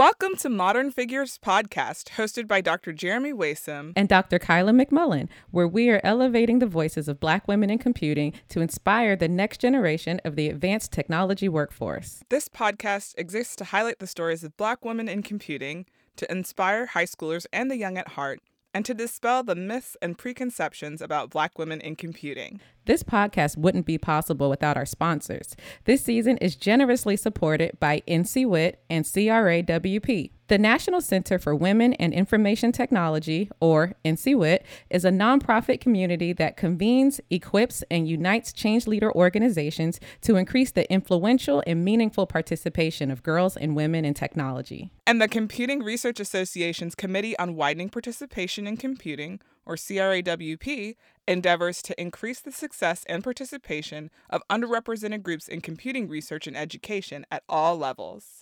Welcome to Modern Figures Podcast, hosted by Dr. Jeremy Waisome and Dr. Kyla McMullen, where we are elevating the voices of Black women in computing to inspire the next generation of the advanced technology workforce. This podcast exists to highlight the stories of Black women in computing, to inspire high schoolers and the young at heart, and to dispel the myths and preconceptions about Black women in computing. This podcast wouldn't be possible without our sponsors. This season is generously supported by NCWIT and CRAWP. The National Center for Women and Information Technology, or NCWIT, is a nonprofit community that convenes, equips, and unites change leader organizations to increase the influential and meaningful participation of girls and women in technology. And the Computing Research Association's Committee on Widening Participation in Computing, or CRAWP, endeavors to increase the success and participation of underrepresented groups in computing research and education at all levels.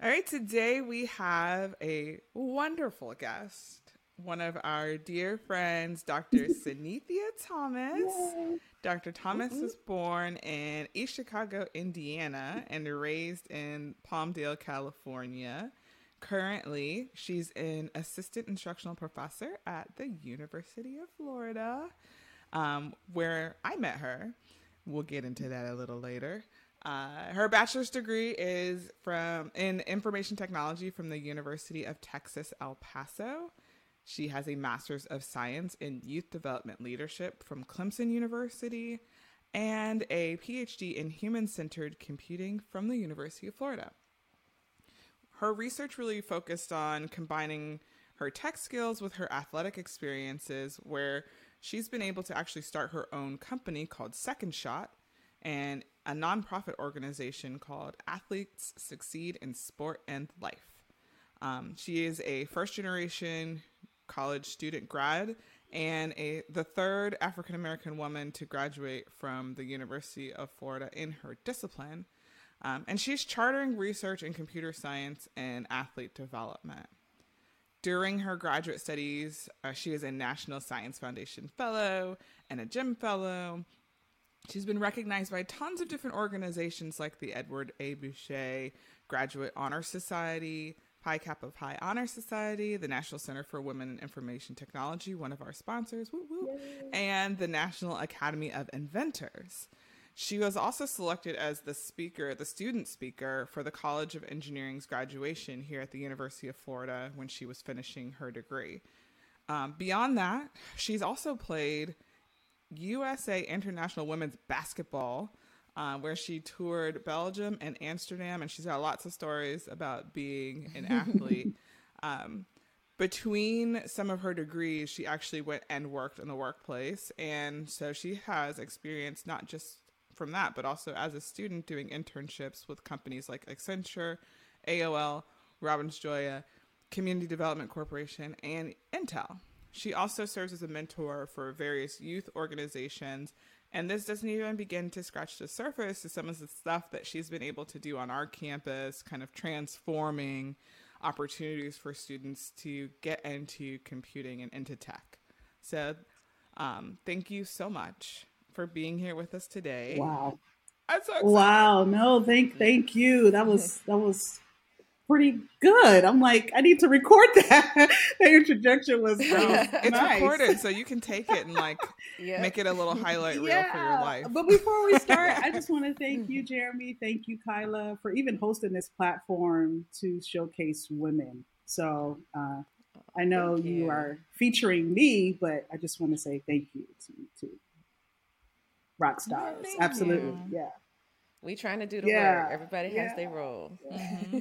All right, today we have a wonderful guest one of our dear friends, Dr. Sanethia Thomas. Yay. Dr. Thomas mm-hmm. was born in East Chicago, Indiana, and raised in Palmdale, California. Currently, she's an assistant instructional professor at the University of Florida, um, where I met her. We'll get into that a little later. Uh, her bachelor's degree is from in information technology from the University of Texas El Paso. She has a Master's of Science in Youth Development Leadership from Clemson University and a PhD in Human Centered Computing from the University of Florida. Her research really focused on combining her tech skills with her athletic experiences, where she's been able to actually start her own company called Second Shot and a nonprofit organization called Athletes Succeed in Sport and Life. Um, she is a first generation college student grad and a the third African American woman to graduate from the University of Florida in her discipline. Um, and she's chartering research in computer science and athlete development. During her graduate studies, uh, she is a National Science Foundation Fellow and a GEM Fellow. She's been recognized by tons of different organizations like the Edward A. Bouchet Graduate Honor Society, Pi of High Honor Society, the National Center for Women in Information Technology, one of our sponsors, woo woo, and the National Academy of Inventors. She was also selected as the speaker, the student speaker for the College of Engineering's graduation here at the University of Florida when she was finishing her degree. Um, beyond that, she's also played USA International Women's Basketball uh, where she toured Belgium and Amsterdam, and she's got lots of stories about being an athlete. um, between some of her degrees, she actually went and worked in the workplace, and so she has experience not just from that, but also as a student doing internships with companies like Accenture, AOL, Robbins Gioia, Community Development Corporation, and Intel. She also serves as a mentor for various youth organizations and this doesn't even begin to scratch the surface of some of the stuff that she's been able to do on our campus, kind of transforming opportunities for students to get into computing and into tech. So, um, thank you so much for being here with us today. Wow. So wow. No, thank thank you. That was that was pretty good. I'm like, I need to record that. the interjection was it's nice. recorded, so you can take it and like yeah. make it a little highlight reel yeah. for your life. But before we start, I just want to thank you, Jeremy. Thank you, Kyla, for even hosting this platform to showcase women. So uh, I know you. you. are featuring me, but I just want to say thank you to to rock stars. Absolutely, you. yeah. We trying to do the yeah. work. Everybody has their role. Mm-hmm.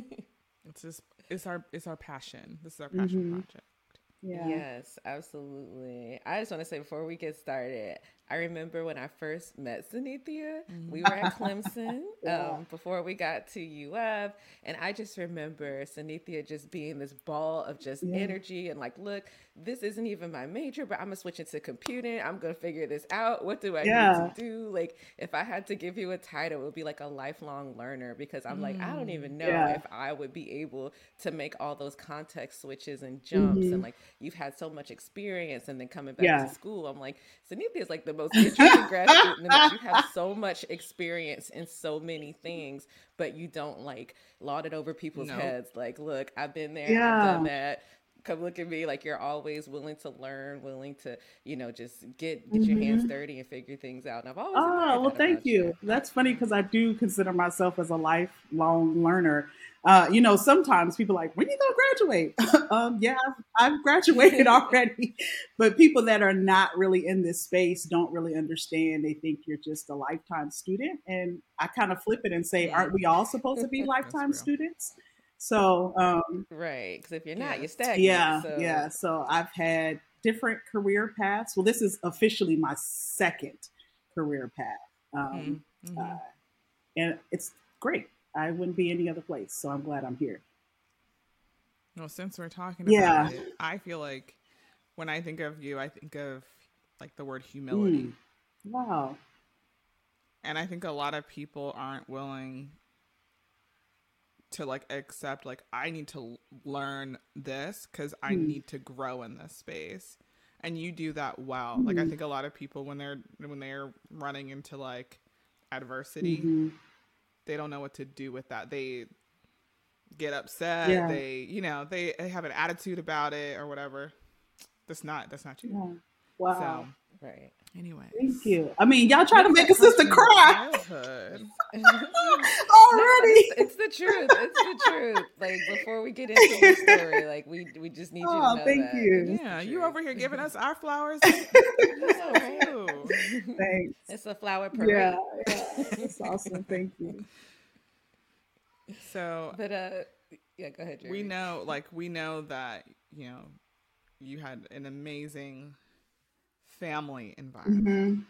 It's just it's our it's our passion. This is our passion mm-hmm. project. Yeah. Yes, absolutely. I just want to say before we get started, I remember when I first met Sanethia, mm-hmm. we were at Clemson yeah. um, before we got to UF. And I just remember Sanethia just being this ball of just yeah. energy and like, look, this isn't even my major, but I'm gonna switch into computing. I'm gonna figure this out. What do I yeah. need to do? Like, if I had to give you a title, it would be like a lifelong learner because I'm mm. like, I don't even mm, know if I would be able to make all those context switches and jumps. Mm-hmm. And like, you've had so much experience, and then coming back to school, I'm like, Sanethia is like the most interesting grad student. you have so much experience in so many things, but you don't like laud it over people's heads. Like, look, I've been there, I've done that come look at me like you're always willing to learn willing to you know just get get mm-hmm. your hands mm-hmm. dirty and figure things out and i've always oh well thank you. you that's funny because i do consider myself as a lifelong learner uh, you know, sometimes people like, when you gonna graduate? um, yeah, I've graduated already. but people that are not really in this space don't really understand. They think you're just a lifetime student. And I kind of flip it and say, aren't we all supposed to be lifetime students? So, um, right. Because if you're not, you're stagnant. Yeah. So. Yeah. So I've had different career paths. Well, this is officially my second career path. Um, mm-hmm. uh, and it's great. I wouldn't be any other place. So I'm glad I'm here. Well, since we're talking about yeah. it, I feel like when I think of you, I think of like the word humility. Mm. Wow. And I think a lot of people aren't willing to like accept like I need to learn this cuz I mm. need to grow in this space. And you do that well. Mm. Like I hmm. think a lot of people when they're when they're running into like adversity, mm-hmm. they don't know what to do with that. They get upset. Yeah. They, you know, they, they have an attitude about it or whatever. That's not that's not you. Yeah. Wow. So, right. Anyway, thank you. I mean, y'all trying to make a sister cry already. No, it's, it's, the truth. It's the truth. Like before we get into the story, like we we just need you oh, to know thank that. you. Yeah, you over here giving us our flowers. Thanks. It's a flower parade. Yeah, yeah, it's awesome. Thank you. So, but uh, yeah, go ahead. Jeremy. We know, like, we know that you know you had an amazing family environment. Mm-hmm.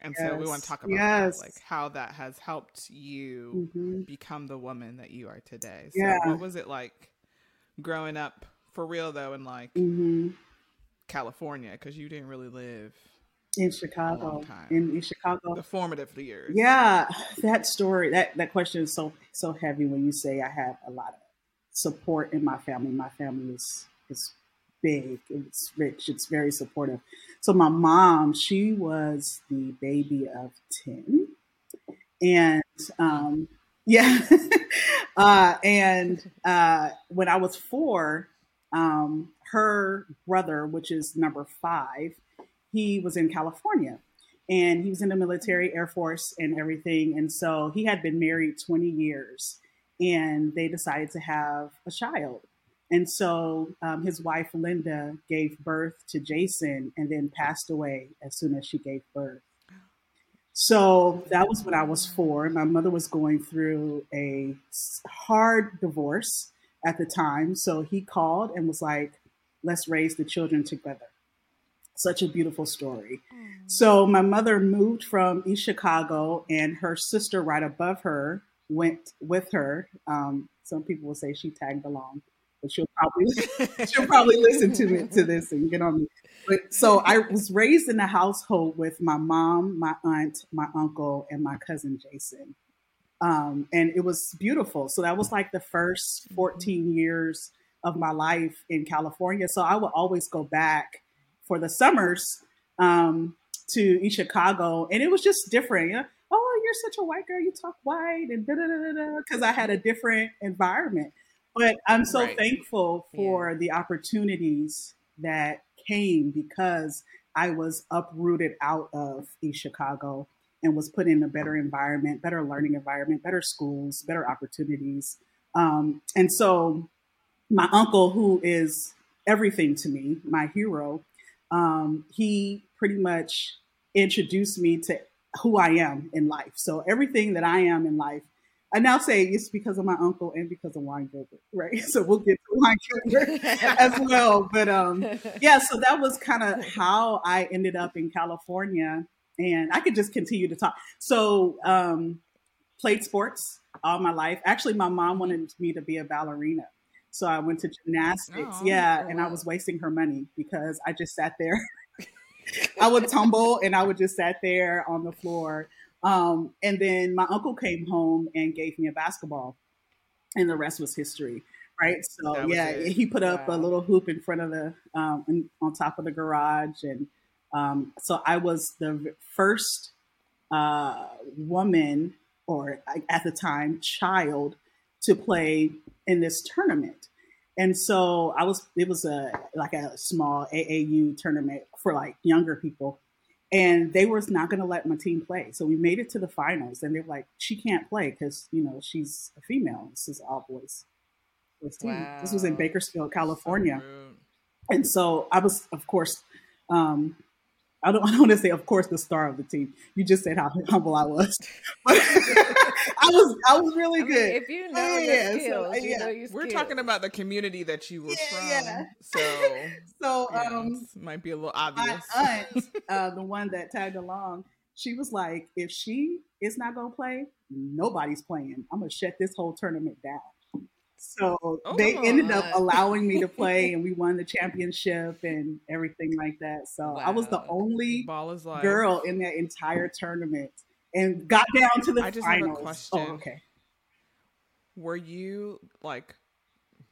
And yes. so we want to talk about yes. that, like how that has helped you mm-hmm. become the woman that you are today. So yeah. what was it like growing up for real though in like mm-hmm. California because you didn't really live in Chicago. In, in, Chicago, the formative years. Yeah, that story, that that question is so so heavy when you say I have a lot of support in my family. My family is is big. It's rich. It's very supportive. So my mom, she was the baby of 10. And um, yeah. uh, and uh, when I was four, um, her brother, which is number five, he was in California and he was in the military, Air Force, and everything. And so he had been married 20 years and they decided to have a child. And so um, his wife, Linda, gave birth to Jason and then passed away as soon as she gave birth. So that was when I was four. My mother was going through a hard divorce at the time. So he called and was like, let's raise the children together. Such a beautiful story. So my mother moved from East Chicago, and her sister, right above her, went with her. Um, some people will say she tagged along but she'll probably she'll probably listen to me to this and get on me. But so I was raised in a household with my mom, my aunt, my uncle, and my cousin Jason. Um, and it was beautiful. So that was like the first mm-hmm. 14 years of my life in California. So I would always go back for the summers um, to East Chicago, and it was just different. You know, oh, you're such a white girl. You talk white, and da da da da. Because I had a different environment. But I'm so right. thankful for yeah. the opportunities that came because I was uprooted out of East Chicago and was put in a better environment, better learning environment, better schools, better opportunities. Um, and so my uncle, who is everything to me, my hero, um, he pretty much introduced me to who I am in life. So everything that I am in life I now say it's because of my uncle and because of Juan Gilbert, right? So we'll get to Juan Gilbert as well. But um, yeah, so that was kind of how I ended up in California. and I could just continue to talk. So, um, played sports all my life. Actually, my mom wanted me to be a ballerina. So I went to gymnastics. Oh, yeah. And. I was wasting her money because I just sat there. I would tumble and I would just sat there on the floor. Um, and then my uncle came home and gave me a basketball, and the rest was history. Right. So yeah, it. he put up wow. a little hoop in front of the um, in, on top of the garage, and um, so I was the first uh, woman, or at the time, child, to play in this tournament. And so I was, it was a like a small AAU tournament for like younger people. And they were not going to let my team play. So we made it to the finals and they're like, she can't play because, you know, she's a female. This is all boys. Wow. This was in Bakersfield, California. So and so I was, of course, um, I don't, I don't want to say, of course, the star of the team. You just said how humble I was. I was, I was really good. mean, if you know yeah, your skills, so, you know your We're talking about the community that you were yeah, from. Yeah. So, so um, might be a little obvious. My aunt, uh, the one that tagged along, she was like, if she is not gonna play, nobody's playing. I'm gonna shut this whole tournament down. So oh, they ended up allowing me to play, and we won the championship and everything like that. So wow. I was the only girl in that entire tournament, and got down to the I just finals. Have a oh, question. Oh, okay. Were you like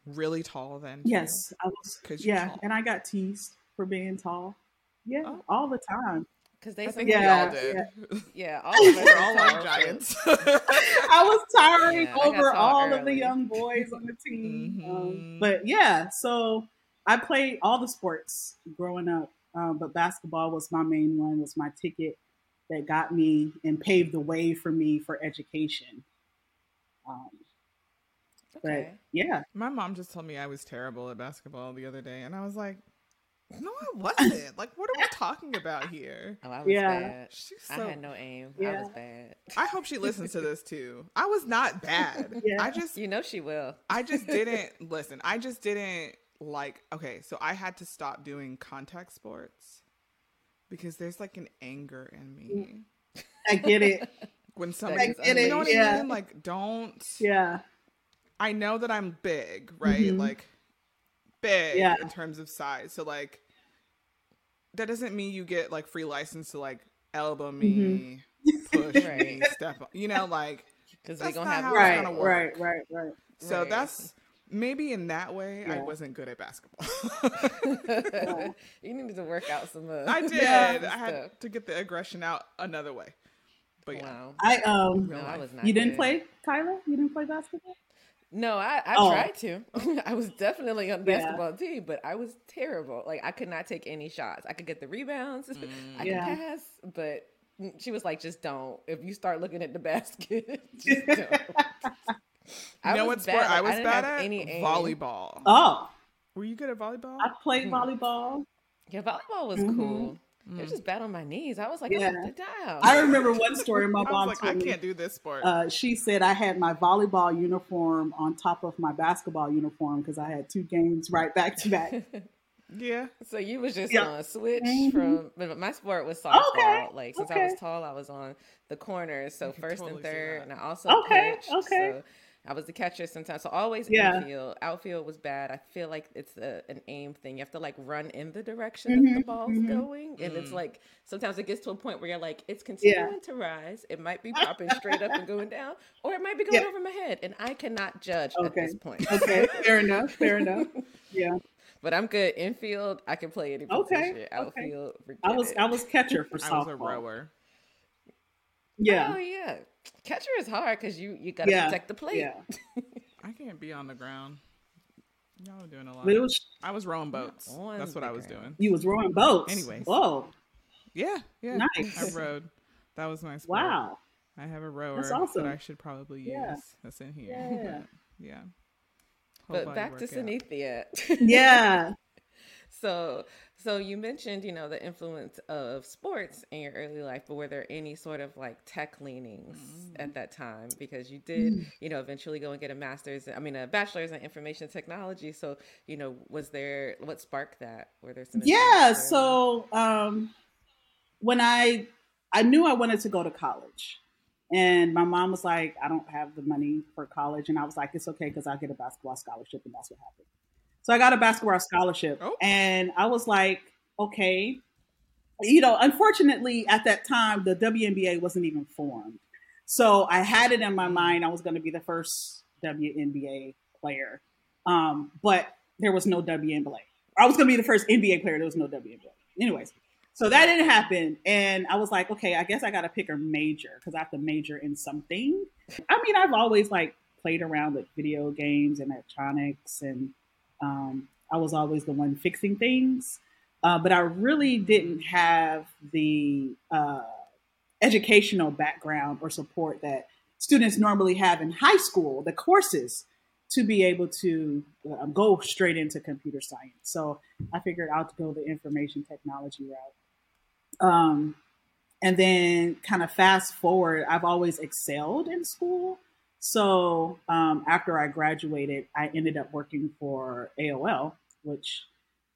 really tall then? Too? Yes, I was. Yeah, and I got teased for being tall. Yeah, oh. all the time because they think yeah, we all did. Yeah, yeah all of us are all like giants. I was towering yeah, over all early. of the young boys on the team, um, mm-hmm. um, but yeah. So I played all the sports growing up, um, but basketball was my main one. Was my ticket that got me and paved the way for me for education. Um, okay. But yeah, my mom just told me I was terrible at basketball the other day, and I was like, no, I wasn't. like, what are we talking about here? Oh, I was yeah. bad. So, I had no aim. Yeah. I was bad. I hope she listens to this too. I was not bad. Yeah. I just, you know, she will. I just didn't listen. I just didn't like. Okay, so I had to stop doing contact sports because there's like an anger in me. I get it. when somebody, you know what yeah. I mean? Like, don't. Yeah. I know that I'm big, right? Mm-hmm. Like big yeah. in terms of size. So like that doesn't mean you get like free license to like elbow me, mm-hmm. push right. me, step on, you know, like because we gonna have right, right, right, right. So right. that's maybe in that way yeah. I wasn't good at basketball. you needed to work out some. Uh, I did. Yeah, I had to get the aggression out another way. But yeah. Wow. I um. No, I was not. You didn't good. play, Kyla? You didn't play basketball? No, I, I oh. tried to. I was definitely on the basketball team, but I was terrible. Like I could not take any shots. I could get the rebounds, mm. I yeah. could pass, but she was like, "Just don't. If you start looking at the basket, just don't." you know what sport I was I bad at? Any volleyball. Oh, were you good at volleyball? I played hmm. volleyball. Yeah, volleyball was mm-hmm. cool. Mm. It was just bad on my knees. I was like, yeah. Oh, I remember one story my mom like, told I can't do this sport. Uh, she said I had my volleyball uniform on top of my basketball uniform because I had two games right back to back. Yeah. So you was just on a switch mm-hmm. from my sport was softball. Okay. Like since okay. I was tall, I was on the corners, so first totally and third, and I also okay. pitched. Okay. So I was the catcher sometimes. So always yeah. infield. Outfield was bad. I feel like it's a, an aim thing. You have to like run in the direction mm-hmm, that the ball's mm-hmm. going. And mm. it's like sometimes it gets to a point where you're like, it's continuing yeah. to rise. It might be popping straight up and going down, or it might be going yeah. over my head. And I cannot judge okay. at this point. okay. Fair enough. Fair enough. Yeah. But I'm good infield. I can play any okay. Outfield. Okay. I was it. I was catcher for softball. I was a rower. Yeah. Oh yeah. Catcher is hard because you you gotta yeah. protect the plate. Yeah. I can't be on the ground. Y'all are doing a lot. Was, I was rowing boats. That's what I was doing. You was rowing boats. Anyways. Whoa. Yeah. Yeah. Nice. I rowed. That was my sport. Wow. I have a rower That's awesome. that I should probably use. Yeah. That's in here. Yeah. But, yeah. but back to Sanethia. yeah. so so you mentioned, you know, the influence of sports in your early life, but were there any sort of like tech leanings mm. at that time? Because you did, mm. you know, eventually go and get a master's, I mean, a bachelor's in information technology. So, you know, was there, what sparked that? Were there some? Yeah. So, um, when I I knew I wanted to go to college. And my mom was like, I don't have the money for college. And I was like, it's okay because I'll get a basketball scholarship. And that's what happened. So I got a basketball scholarship. Oh. And I was like, okay. You know, unfortunately, at that time, the WNBA wasn't even formed. So I had it in my mind I was going to be the first WNBA player. Um, but there was no WNBA. I was going to be the first NBA player. There was no WNBA. Anyways, so that didn't happen. And I was like, okay, I guess I got to pick a major because I have to major in something. I mean, I've always like played around with video games and electronics, and um, I was always the one fixing things. Uh, but I really didn't have the uh, educational background or support that students normally have in high school, the courses to be able to uh, go straight into computer science. So I figured I'll go the information technology route. Um, and then kind of fast forward, I've always excelled in school. So um, after I graduated, I ended up working for AOL, which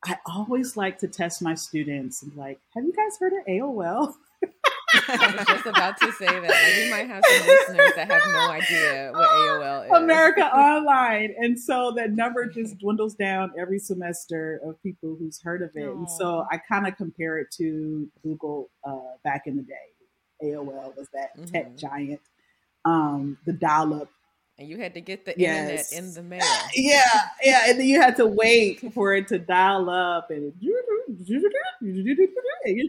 I always like to test my students and like, have you guys heard of AOL? I was just about to say that. Like, we might have some listeners that have no idea what AOL is. America Online. And so that number just dwindles down every semester of people who's heard of it. Aww. And so I kind of compare it to Google uh, back in the day. AOL was that mm-hmm. tech giant, um, the dial up and you had to get the yes. internet in the mail. Yeah, yeah, and then you had to wait for it to dial up, and you're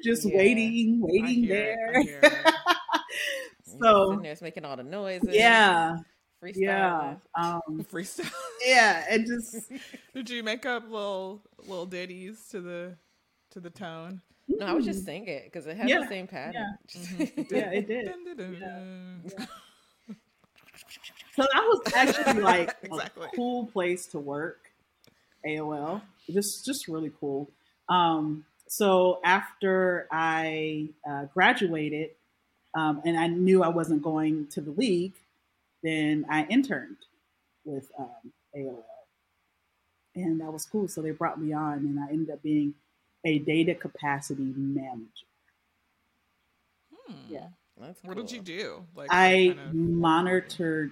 just yeah. waiting, waiting there. so there's making all the noises. Yeah. Freestyle. Yeah. Um, freestyle. Yeah, and just did you make up little little ditties to the to the tone? No, I was just singing it because it had yeah. the same pattern. Yeah, mm-hmm. yeah it did. yeah. So that was actually like exactly. a cool place to work. AOL, just just really cool. Um, so after I uh, graduated, um, and I knew I wasn't going to the league, then I interned with um, AOL, and that was cool. So they brought me on, and I ended up being a data capacity manager. Hmm. Yeah. That's what did you do? Like I kind of... monitored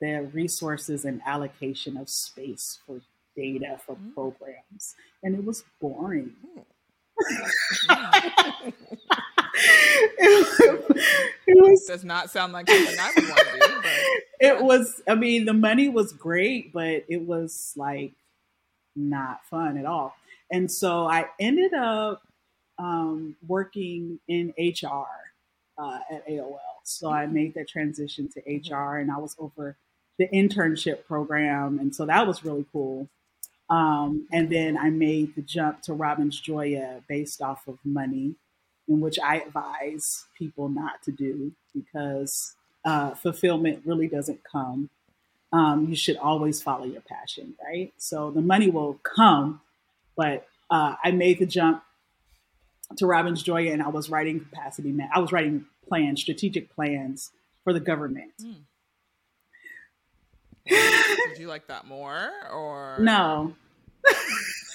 the resources and allocation of space for data for mm. programs, and it was boring. it, it, was does not sound like something I would want to do. But, It was. I mean, the money was great, but it was like not fun at all. And so I ended up um, working in HR uh, at AOL. So I mm-hmm. made that transition to HR mm-hmm. and I was over the internship program. And so that was really cool. Um, and then I made the jump to Robbins Gioia based off of money, in which I advise people not to do because uh, fulfillment really doesn't come. Um, you should always follow your passion, right? So the money will come, but uh, I made the jump to Robbins Gioia, and I was writing capacity man. I was writing plans, strategic plans for the government. Mm. Did you like that more, or no?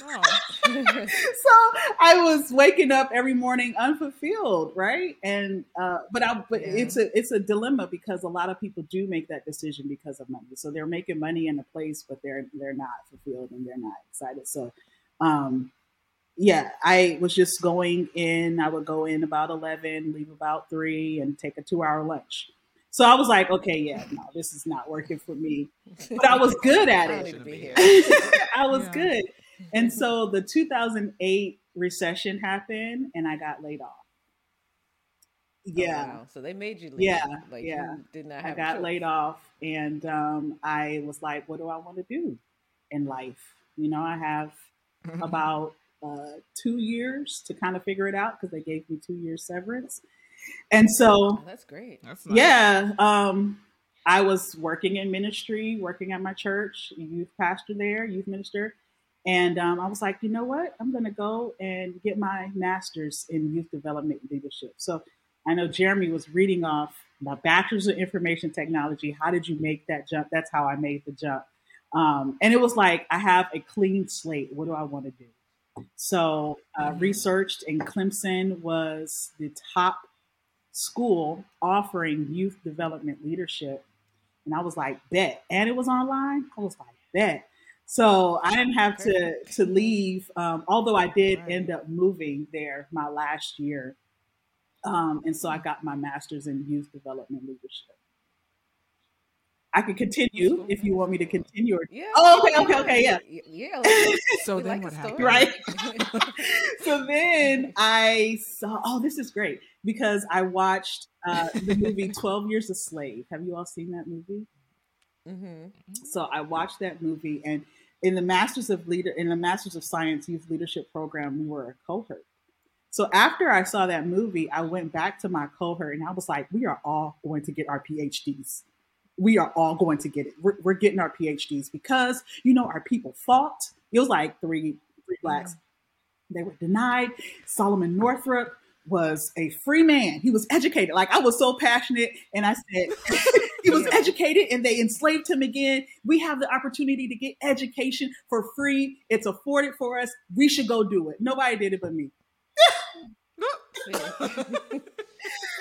Oh. so I was waking up every morning unfulfilled, right? And uh, but I but yeah. it's a it's a dilemma because a lot of people do make that decision because of money. So they're making money in a place, but they're they're not fulfilled and they're not excited. So um, yeah, I was just going in. I would go in about 11, leave about three, and take a two hour lunch. So I was like, okay, yeah, no, this is not working for me. But I was good at it. I was yeah. good. And so the 2008 recession happened and I got laid off. Oh, yeah. Oh, wow. So they made you leave. Yeah. Like yeah. did not I got laid off and um, I was like, what do I want to do in life? You know, I have about uh, two years to kind of figure it out because they gave me two years severance. And so oh, that's great. That's nice. Yeah. Um, I was working in ministry, working at my church, youth pastor there, youth minister. And um, I was like, you know what? I'm going to go and get my master's in youth development leadership. So I know Jeremy was reading off my bachelor's in information technology. How did you make that jump? That's how I made the jump. Um, and it was like, I have a clean slate. What do I want to do? So, uh, researched in Clemson was the top school offering youth development leadership. And I was like, bet. And it was online. I was like, bet. So I didn't have to to leave, um, although I did end up moving there my last year. Um, and so I got my master's in youth development leadership. I can continue if you want me to continue. Yeah. Oh, okay, okay, okay, yeah. Yeah. So then like what happened? Right. so then I saw, oh, this is great because I watched uh, the movie 12 Years a Slave. Have you all seen that movie? Mm-hmm. So I watched that movie and in the Masters of Leader in the Masters of Science Youth Leadership program, we were a cohort. So after I saw that movie, I went back to my cohort and I was like, we are all going to get our PhDs. We are all going to get it. We're, we're getting our PhDs because you know our people fought. It was like three three blacks. They were denied. Solomon Northup was a free man. He was educated. Like I was so passionate, and I said he was Yeah. educated, and they enslaved him again. We have the opportunity to get education for free. It's afforded for us. We should go do it. Nobody did it but me.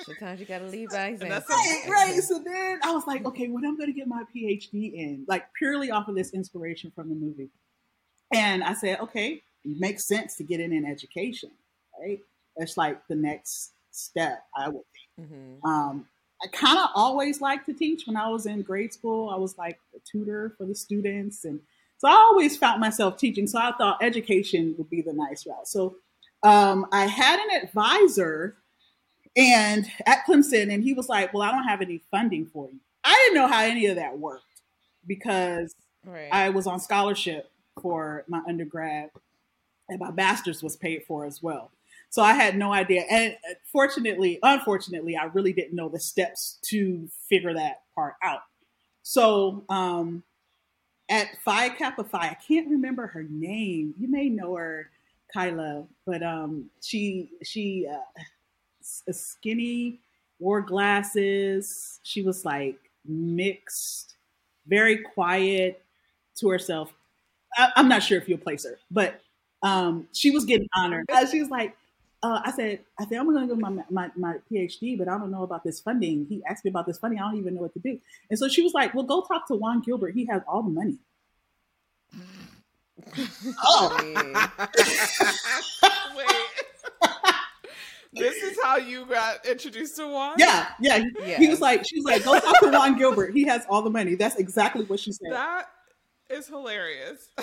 Sometimes you gotta lead by example. that's Right, right. So then I was like, okay, when I'm going to get my PhD in, like purely off of this inspiration from the movie. And I said, okay, it makes sense to get it in education, right? That's like the next step, I would think. hmm Um, I kind of always liked to teach. When I was in grade school, I was like a tutor for the students. And so I always found myself teaching. So I thought education would be the nice route. So um, I had an advisor and at Clemson, and he was like, Well, I don't have any funding for you. I didn't know how any of that worked because Right. I was on scholarship for my undergrad, and my master's was paid for as well. So I had no idea. And uh, fortunately, unfortunately, I really didn't know the steps to figure that part out. So um, at Phi Kappa Phi, I can't remember her name. You may know her, Kyla, but um, she she uh, s- skinny, wore glasses. She was like mixed, very quiet to herself. I, I'm not sure if you'll place her, but um, she was getting honored. Uh, she was like, uh, I said, I said, I'm going to go my, my my PhD, but I don't know about this funding. He asked me about this funding. I don't even know what to do. And so she was like, Well, go talk to Juan Gilbert. He has all the money. oh, Wait. This is how you got introduced to Juan? yeah, yeah. He, he was like, she was like, Go talk to Juan Gilbert. He has all the money. That's exactly what she said. That is hilarious.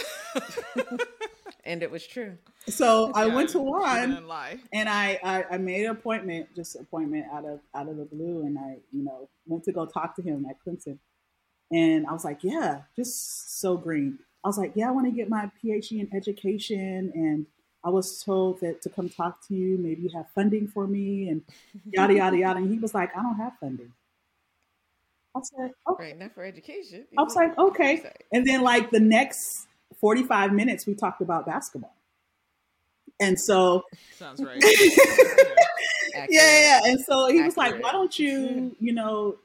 And it was true. So I Yeah, went to she Juan. and I, I I made an appointment, just appointment out of out of the blue, and I you know went to go talk to him at Clemson, and I was like, yeah, just so green. I was like, yeah, I want to get my PhD in education, and I was told that to come talk to you, maybe you have funding for me, and yada yada yada. And he was like, I don't have funding. I said, okay. Right. Not for education. I was like, okay. And then like the next forty five minutes, we talked about basketball, and so Sounds right. yeah, yeah. And so he was like, why don't you, you know,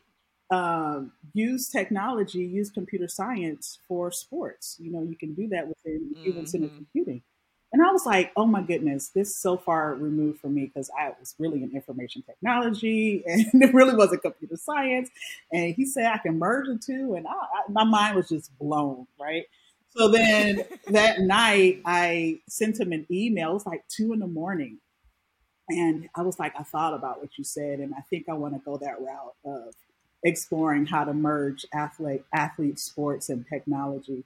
um, use technology, use computer science for sports? You know, you can do that within Human Centered Mhm. Computing. And I was like, oh my goodness, this is so far removed from me because I was really in information technology and it really wasn't computer science. And he said I can merge the two, and I, I, my mind was just blown, right? So then that night, I sent him an email. It was like two in the morning. And I was like, I thought about what you said, and I think I want to go that route of exploring how to merge athlete, athlete sports and technology.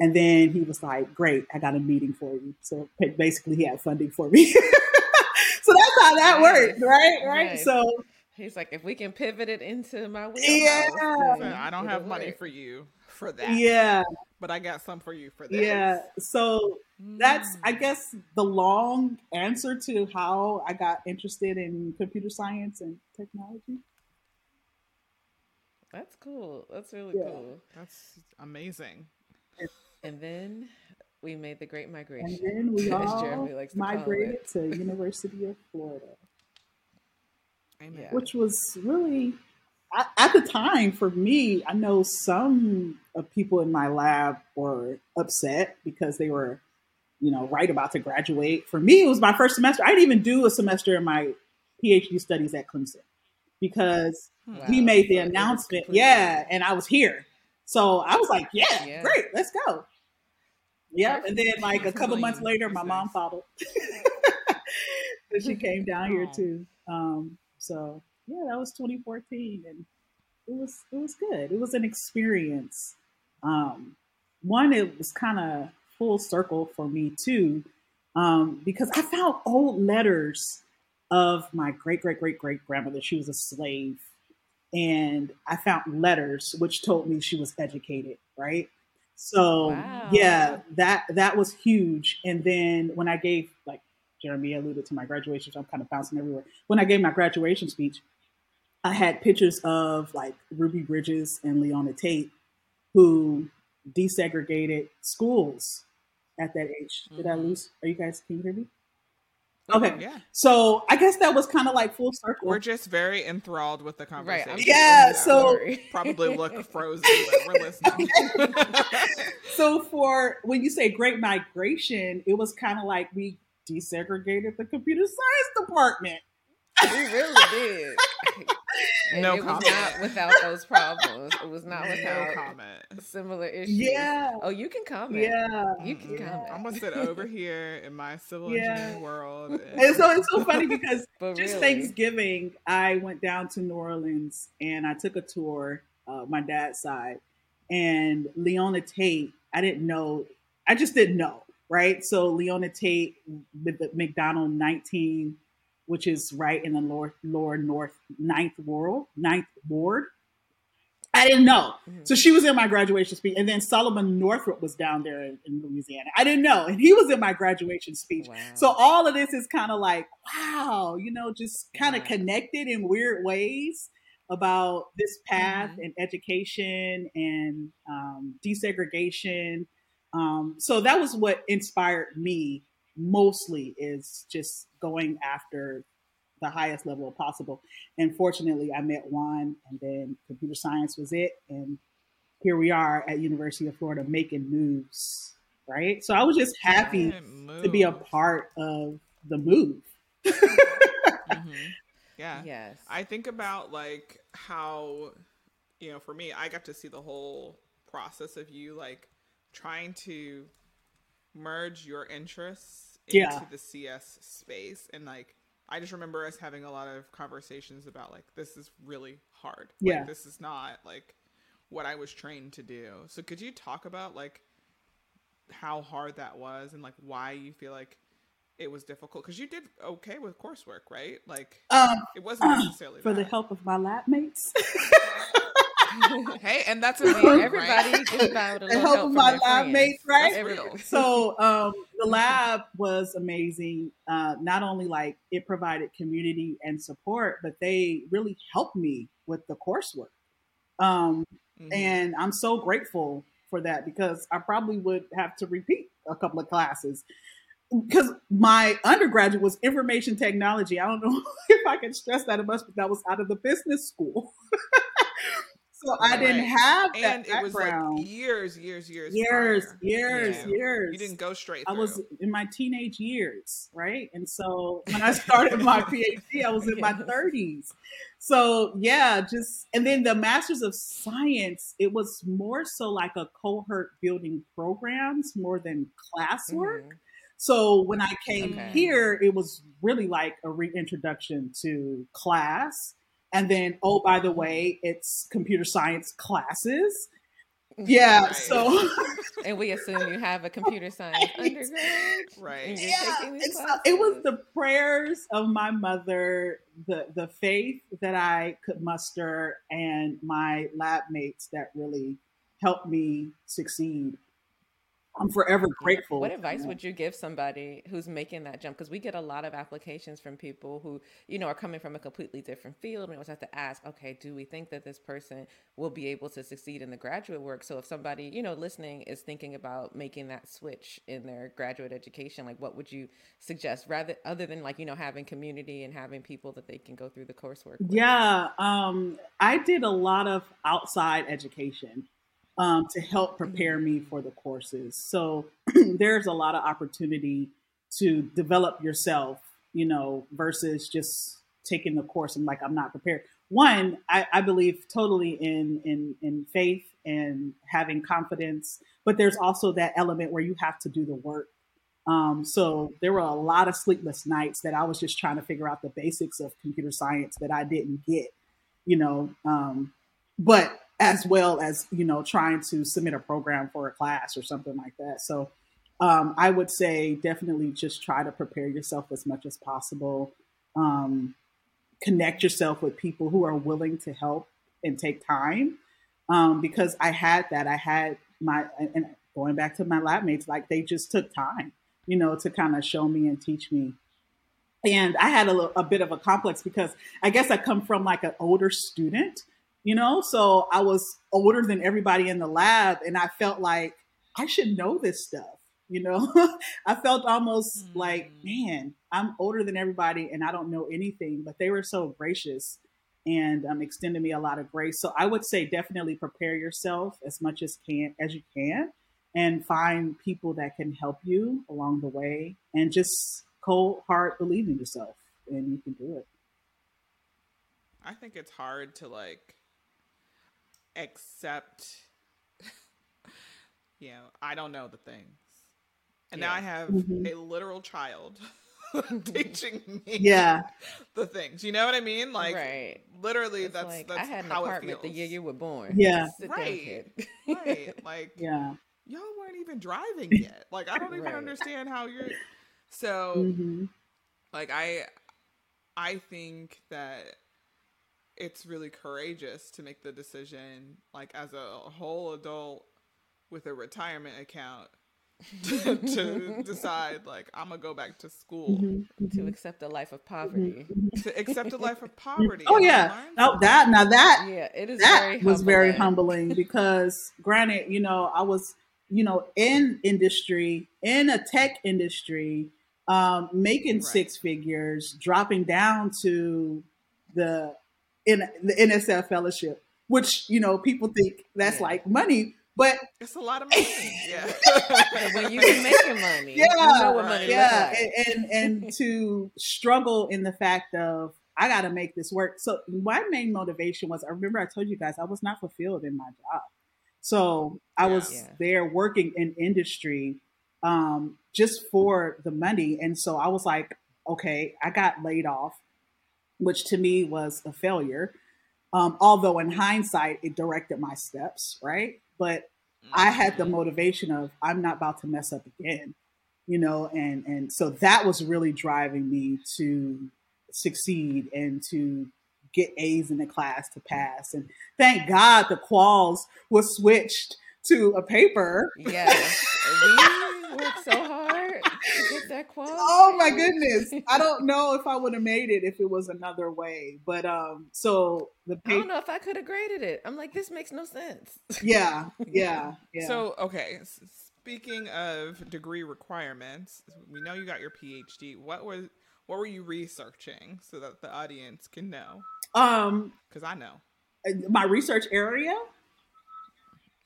And then he was like, Great, I got a meeting for you. So basically, he had funding for me. so that's how that Nice. worked, right? Right. Nice. So, He's like, if we can pivot it into my wheelhouse, Yeah. So I don't have money work. for you for that. yeah, But I got some for you for this. yeah. So that's, I Mm. guess, the long answer to how I got interested in computer science and technology. That's cool. That's really Yeah. cool. That's amazing. And then we made the great migration. And then we all Jeremy likes to migrated to University of Florida, Amen. Yeah. which was really at at the time for me. I know some of people in my lab were upset because they were, you know, right about to graduate. For me, it was my first semester. I didn't even do a semester in my PhD studies at Clemson. because hmm. wow. he made the announcement. Yeah, and I was here. So I was like, yeah, yeah. great, let's go. Yep. And then like a couple months later, my mom followed. she came down here too. Um, so yeah, that was 2014 and it was it was good. It was an experience. Um, one, it was kind of full circle for me too, um, because I found old letters of my great great great great grandmother. She was a slave, and I found letters which told me she was educated. Right. So wow. yeah, that that was huge. And then when I gave like Jeremy alluded to my graduation, so I'm kind of bouncing everywhere. When I gave my graduation speech, I had pictures of like Ruby Bridges and Leona Tate, who desegregated schools at that age. Did I mm-hmm. lose? Are you guys? Can you hear me? Okay. Yeah. So I guess that was kind of like full circle. We're just very enthralled with the conversation. Right. Yeah. So probably look frozen, but we're listening. so for when you say Great Migration, it was kind of like we desegregated the computer science department. We really did. And no it comment. was not without those problems. It was not without no comment. similar issues. Yeah. Oh, you can comment. Yeah. You can yeah. comment. I'm gonna sit over here in my civil yeah. engineering world. And... and... so it's so funny because just really. Thanksgiving, I went down to New Orleans and I took a tour, uh, my dad's side, and Leona Tate. I didn't know. I just didn't know, right? So Leona Tate with the McDonogh 19 which is right in the lower, lower north ninth ward, ninth ward. I didn't know. Mm-hmm. So she was in my graduation speech. And then Solomon Northup was down there in, in Louisiana. I didn't know. And he was in my graduation speech. Wow. So all of this is kind of like, wow, you know, just kind of wow. connected in weird ways about this path mm-hmm. and education and um, desegregation. Um, so that was what inspired me mostly is just going after the highest level possible. And fortunately, I met Juan, and then computer science was it, and here we are at University of Florida making moves. Right, so I was just happy to be a part of the move. mm-hmm. Yeah. Yes. I think about like how, you know, for me, I got to see the whole process of you like trying to merge your interests into yeah. the CS space and like I just remember us having a lot of conversations about like this is really hard. Yeah. Like, this is not like what I was trained to do. So could you talk about like how hard that was and like why you feel like it was difficult because you did okay with coursework, right? Like um, it wasn't necessarily for bad. the help of my lab mates. hey, and that's amazing. Everybody right? just about a help, help my lab mates, right? So um, the lab was amazing. Uh, not only like it provided community and support, but they really helped me with the coursework. Um, mm-hmm. And I'm so grateful for that because I probably would have to repeat a couple of classes because my undergraduate was information technology. I don't know if I can stress that much, but that was out of the business school. So I didn't have that and it was like years, years, years, years, prior. years, yeah. years. You didn't go straight. Through. I was in my teenage years, right? And so when I started my PhD, I was in my 30s. So yeah, just and then the Masters of Science, it was more so like a cohort building programs more than classwork. Mm-hmm. So when I came okay. here, it was really like a reintroduction to class and then, oh, by the way, it's computer science classes. Mm-hmm. Yeah, right. so and we assume you have a computer science undergrad, right? yeah, it was the prayers of my mother, the the faith that I could muster, and my lab mates that really helped me succeed. I'm forever grateful. What advice would you give somebody who's making that jump? Because we get a lot of applications from people who, you know, are coming from a completely different field. And we always have to ask, okay, do we think that this person will be able to succeed in the graduate work? So if somebody, you know, listening is thinking about making that switch in their graduate education, like what would you suggest rather other than like, you know, having community and having people that they can go through the coursework? With? Yeah. Um, I did a lot of outside education um, to help prepare me for the courses. So there's a lot of opportunity to develop yourself, you know, versus just taking the course and like I'm not prepared. one, I, I believe totally in in in faith and having confidence, but there's also that element where you have to do the work. Um, so there were a lot of sleepless nights that I was just trying to figure out the basics of computer science that I didn't get, you know. Um, but as well as you know trying to submit a program for a class or something like that. So um, I would say definitely just try to prepare yourself as much as possible. Um, connect yourself with people who are willing to help and take time. Um, because I had that. I had my, and going back to my lab mates, like they just took time, you know, to kind of show me and teach me. And I had a, a bit of a complex because I guess I come from like an older student, you know, so I was older than everybody in the lab. And I felt like I should know this stuff you know i felt almost mm. like man i'm older than everybody and i don't know anything but they were so gracious and um, extended me a lot of grace so i would say definitely prepare yourself as much as can as you can and find people that can help you along the way and just cold heart believe in yourself and you can do it i think it's hard to like accept you know i don't know the things and yeah. now I have mm-hmm. a literal child teaching me yeah the things. You know what I mean? Like right. literally it's that's like, that's I had an apartment the year you were born. Yeah. right. right. Like yeah. Y'all weren't even driving yet. Like I don't even right. understand how you're so mm-hmm. like I I think that it's really courageous to make the decision like as a whole adult with a retirement account to, decide like I'm gonna go back to school mm-hmm, to mm-hmm. accept a life of poverty. Mm-hmm. To accept a life of poverty. Oh yeah. Oh that now that yeah, it is that very was humbling. very humbling because granted, you know, I was, you know, in industry, in a tech industry, um, making right. six figures, dropping down to the in the NSF fellowship, which, you know, people think that's yeah. like money, but it's a lot of money. yeah. when you can make money. Yeah. You know what money yeah. Like. And, and, and to struggle in the fact of I gotta make this work. So my main motivation was I remember I told you guys I was not fulfilled in my job. So I yeah. was yeah. there working in industry um, just for the money. And so I was like, okay, I got laid off, which to me was a failure. Um, although in hindsight, it directed my steps, right? but I had the mm-hmm. motivation of I'm not about to mess up again, you know, and and so that was really driving me to succeed and to get A's in the class to pass. And thank God the quals was switched to a paper. Yes, we so hard to get that qual. Oh my goodness! I don't know if I would have made it if it was another way. But um, so the paper, I don't know if I could have graded it. I'm like, this makes no sense. Yeah, yeah, yeah. So okay, speaking of degree requirements, we know you got your PhD. What was what were you researching so that the audience can know? Um, because I know my research area.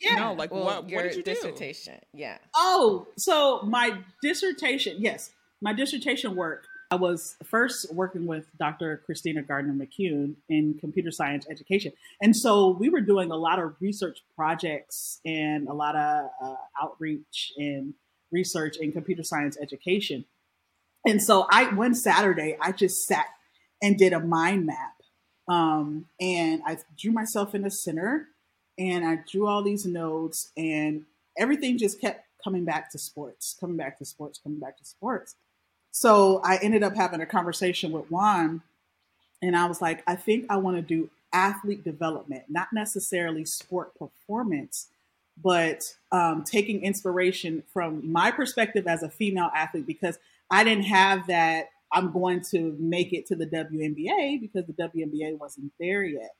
Yeah. No, like well, what? What did you dissertation? Do? Yeah. Oh, so my dissertation. Yes, my dissertation work. I was first working with Dr. Christina Gardner McCune in computer science education, and so we were doing a lot of research projects and a lot of uh, outreach and research in computer science education. And so I one Saturday I just sat and did a mind map, um, and I drew myself in the center and I drew all these notes, and everything just kept coming back to sports, coming back to sports, coming back to sports. So I ended up having a conversation with Juan, and I was like, I think I want to do athlete development, not necessarily sport performance, but um, taking inspiration from my perspective as a female athlete, because I didn't have that. I'm going to make it to the WNBA because the WNBA wasn't there yet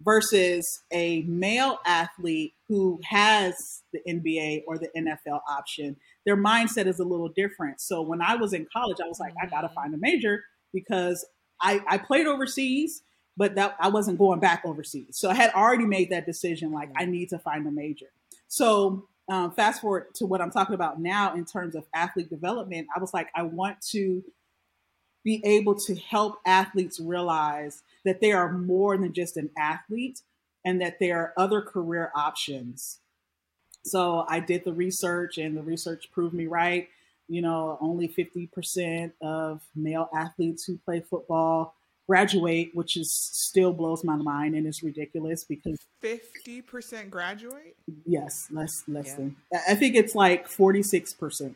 versus a male athlete who has the NBA or the NFL option, their mindset is a little different. So when I was in college, I was like, I got to mm-hmm. find a major because I, I played overseas, but that I wasn't going back overseas. So I had already made that decision, like I need to find a major. So um, fast forward to what I'm talking about now in terms of athlete development, I was like, I want to be able to help athletes realize that they are more than just an athlete and that there are other career options. So I did the research, and the research proved me right. You know, only 50% of male athletes who play football graduate, which is still blows my mind and is ridiculous because 50% graduate? Yes, less less yeah. than. I think it's like 46%.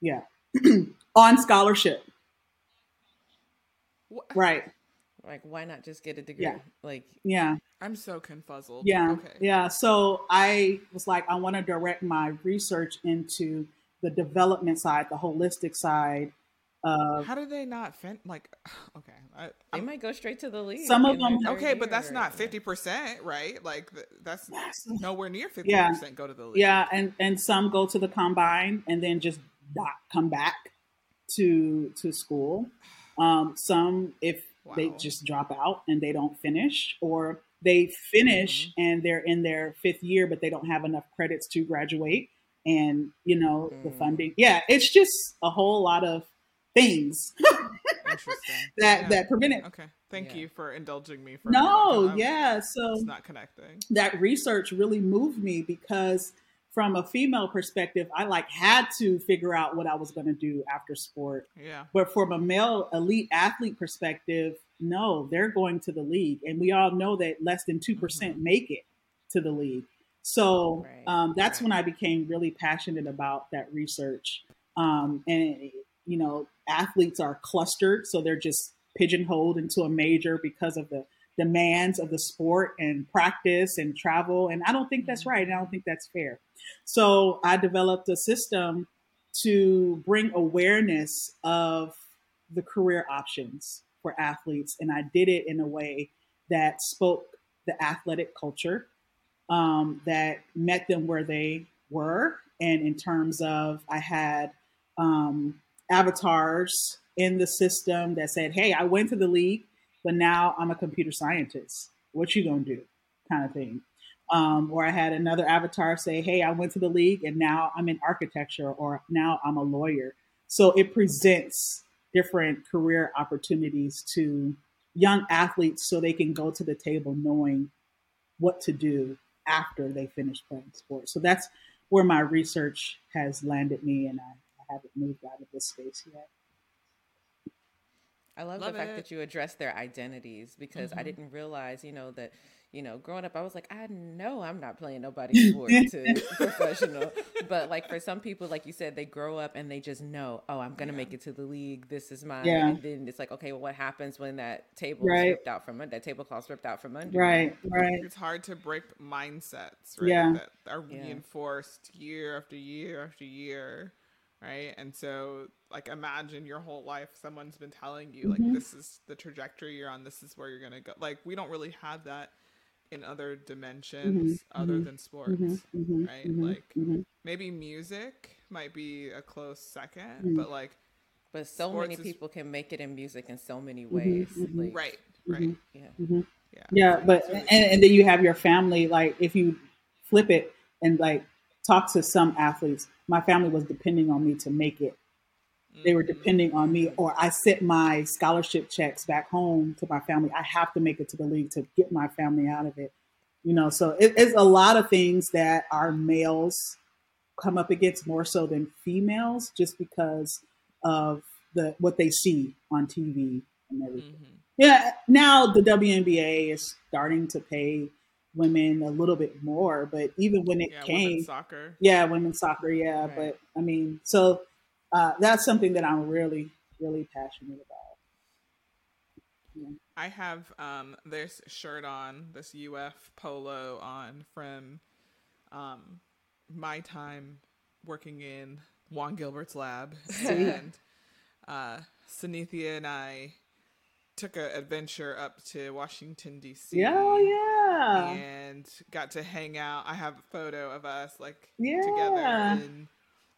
Yeah. On scholarship. What? Right. Like why not just get a degree? Yeah. Like Yeah. I'm so confuzzled. Yeah. Okay. Yeah. So I was like, I want to direct my research into the development side, the holistic side uh, How do they not fin- like? Okay, I, they might go straight to the league. Some of them, okay, but that's not fifty percent, right? Like that's nowhere near fifty yeah. percent go to the league. Yeah, and and some go to the combine and then just not come back to to school. Um, some if wow. they just drop out and they don't finish, or they finish mm-hmm. and they're in their fifth year, but they don't have enough credits to graduate, and you know mm. the funding. Yeah, it's just a whole lot of things that yeah. that prevent it. Okay, thank yeah. you for indulging me. For no, yeah, so it's not connecting. That research really moved me because from a female perspective, I like had to figure out what I was going to do after sport. Yeah, but from a male elite athlete perspective, no, they're going to the league, and we all know that less than 2 percent mm-hmm. make it to the league. So right. um, that's right. when I became really passionate about that research. Um, and you know, athletes are clustered, so they're just pigeonholed into a major because of the demands of the sport and practice and travel. And I don't think that's right. And I don't think that's fair. So I developed a system to bring awareness of the career options for athletes. And I did it in a way that spoke the athletic culture, um, that met them where they were. And in terms of, I had um, avatars in the system that said, "Hey, I went to the league, but now I'm a computer scientist. What you gonna do?" kind of thing. Um, or I had another avatar say, "Hey, I went to the league, and now I'm in architecture, or now I'm a lawyer." So it presents different career opportunities to young athletes, so they can go to the table knowing what to do after they finish playing sports. So that's where my research has landed me, and I haven't moved out of this space yet. I love, love the fact it. that you address their identities because mm-hmm. I didn't realize, you know, that you know, growing up, I was like, I know I'm not playing nobody's sport to professional. But like for some people, like you said, they grow up and they just know, oh, I'm gonna yeah. make it to the league. This is mine. Yeah. And then it's like, okay, well, what happens when that table right. is ripped out from under that tablecloth's ripped out from under? Right, right. It's hard to break mindsets, right? Yeah. That are yeah. reinforced year after year after year right and so like imagine your whole life someone's been telling you like mm-hmm. this is the trajectory you're on this is where you're gonna go like we don't really have that in other dimensions mm-hmm. other mm-hmm. than sports mm-hmm. Mm-hmm. right mm-hmm. like maybe music might be a close 2nd but like but so many is... people can make it in music in so many ways like, right right yeah yeah yeah but and, and then you have your family like if you flip it and like talk to some athletes my family was depending on me to make it. They were mm-hmm. depending on me, or I sent my scholarship checks back home to my family. I have to make it to the league to get my family out of it. You know, so it, it's a lot of things that our males come up against more so than females, just because of the what they see on TV and everything. Mm-hmm. Yeah, now the WNBA is starting to pay women a little bit more. But even when it yeah, came, soccer, yeah, women's soccer, yeah. Right. But I mean, so uh, that's something that I'm really, really passionate about. Yeah. I have um, this shirt on, this UF polo on from um, my time working in Juan Gilbert's lab, and uh, Sanethia and I took an adventure up to Washington D.C. Oh, yeah, and got to hang out. I have a photo of us like yeah. together in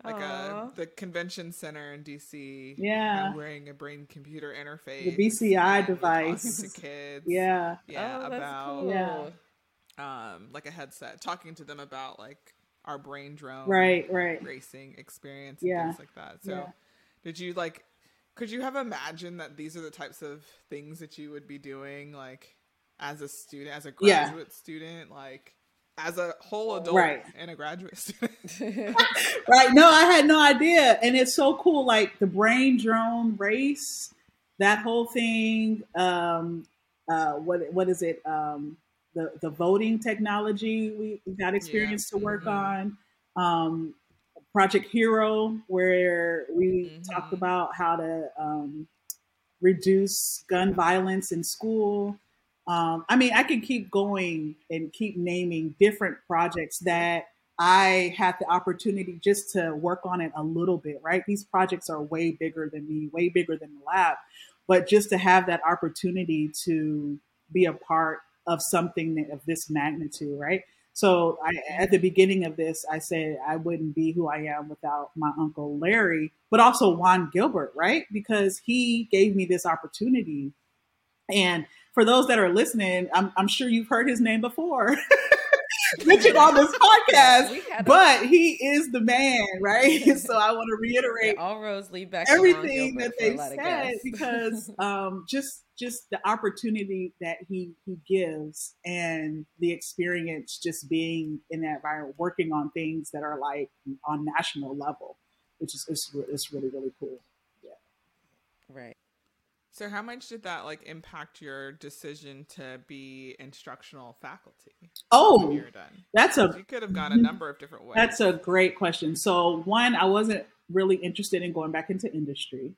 like a the convention center in DC. Yeah, wearing a brain computer interface, the BCI device. to kids. Yeah, yeah, oh, about cool. yeah, um, like a headset, talking to them about like our brain drone, right, right, racing experience, yeah, things like that. So, yeah. did you like? Could you have imagined that these are the types of things that you would be doing, like as a student, as a graduate yeah. student, like as a whole adult right. and a graduate student? right. No, I had no idea, and it's so cool. Like the brain drone race, that whole thing. Um, uh, what what is it? Um, the the voting technology we got experience yeah. to work mm-hmm. on. Um, Project Hero, where we mm-hmm. talked about how to um, reduce gun violence in school. Um, I mean, I can keep going and keep naming different projects that I had the opportunity just to work on it a little bit, right? These projects are way bigger than me, way bigger than the lab. But just to have that opportunity to be a part of something of this magnitude, right? So I, at the beginning of this, I said I wouldn't be who I am without my uncle Larry, but also Juan Gilbert, right? Because he gave me this opportunity. And for those that are listening, I'm, I'm sure you've heard his name before. mentioned on this podcast, but he is the man, right? so I want to reiterate yeah, all roads lead back everything that they said because um, just just the opportunity that he he gives and the experience just being in that environment, working on things that are like on national level, which is it's, it's really really cool. Yeah, right. So how much did that like impact your decision to be instructional faculty? Oh, you're done. That's a you could have gone a number of different ways. That's a great question. So one, I wasn't really interested in going back into industry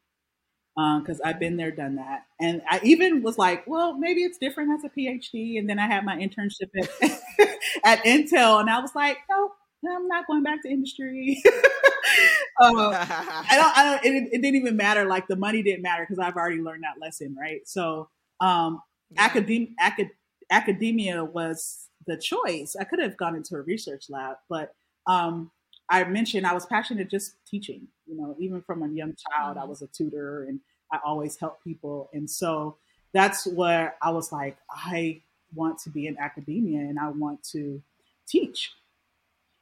because um, I've been there, done that, and I even was like, well, maybe it's different as a PhD. And then I had my internship at, at Intel, and I was like, no, I'm not going back to industry. um, I don't, I don't, it, it, didn't even matter. Like the money didn't matter because I've already learned that lesson, right? So, um, yeah. academia, acad- academia was the choice. I could have gone into a research lab, but um, I mentioned I was passionate just teaching. You know, even from a young child, I mm-hmm. was a tutor and I always helped people. And so that's where I was like, I want to be in academia and I want to teach.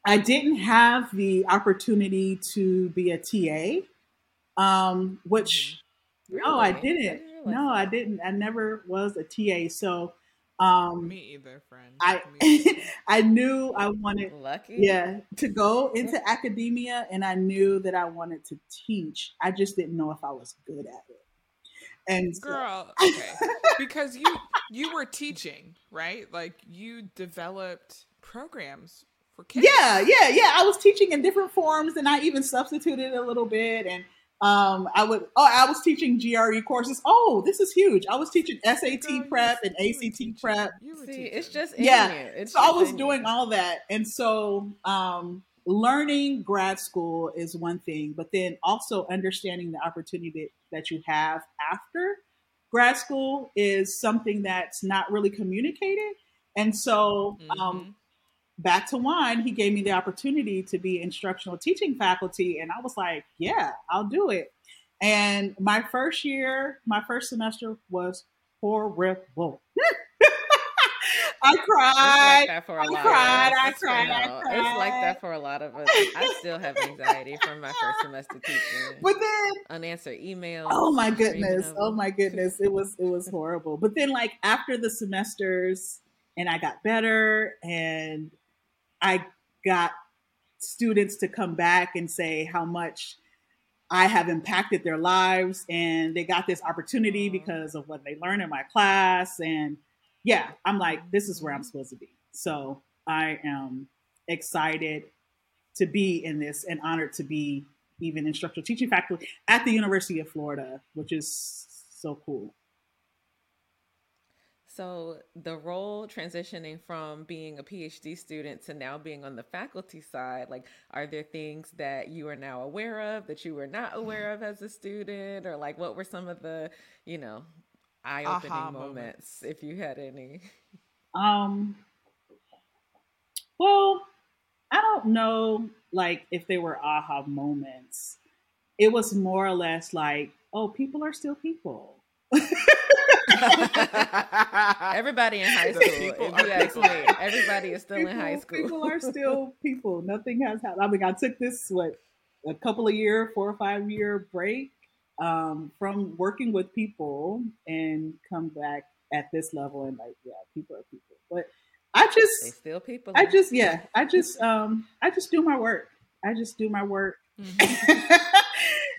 I didn't have the opportunity to be a TA, um, which really? no, I didn't. I no, I didn't. I never was a TA. So um, me either, friend. I I knew I wanted lucky, yeah, to go into academia, and I knew that I wanted to teach. I just didn't know if I was good at it. And girl, so. okay, because you you were teaching, right? Like you developed programs for kids. Yeah, yeah, yeah. I was teaching in different forms, and I even substituted a little bit. And um, I would. Oh, I was teaching GRE courses. Oh, this is huge. I was teaching SAT Girl, prep and ACT prep. See, it's just yeah. It's so I was doing all that, and so um, learning grad school is one thing, but then also understanding the opportunity that you have after grad school is something that's not really communicated. And so, um, mm-hmm back to Juan, he gave me the opportunity to be instructional teaching faculty. And I was like, yeah, I'll do it. And my first year, my first semester was horrible. I cried. Like I cried. I cried. I cried. It's like that for a lot of us. I still have anxiety from my first semester teaching. But then unanswered emails. Oh my goodness. Oh my goodness. It was it was horrible. But then like after the semesters and I got better and I got students to come back and say how much I have impacted their lives and they got this opportunity mm-hmm. because of what they learned in my class. And yeah, I'm like, this is where I'm mm-hmm. supposed to be. So I am excited to be in this and honored to be even instructional teaching faculty at the University of Florida, which is so cool. So the role transitioning from being a PhD student to now being on the faculty side, like are there things that you are now aware of that you were not aware of as a student or like what were some of the, you know, eye-opening moments, moments if you had any? Um well, I don't know like if they were aha moments. It was more or less like, oh, people are still people. everybody in high school, people if you ask me, everybody is still people, in high school. People are still people. Nothing has happened. I mean, I took this what a couple of year, four or five year break, um, from working with people and come back at this level and like, yeah, people are people. But I just they still people. I just yeah, I just um I just do my work. I just do my work. Mm-hmm.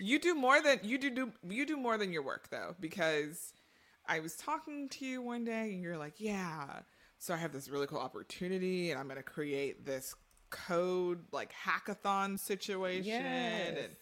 you do more than you do do you do more than your work though because I was talking to you one day and you're like, "Yeah, so I have this really cool opportunity and I'm going to create this code like hackathon situation yes. and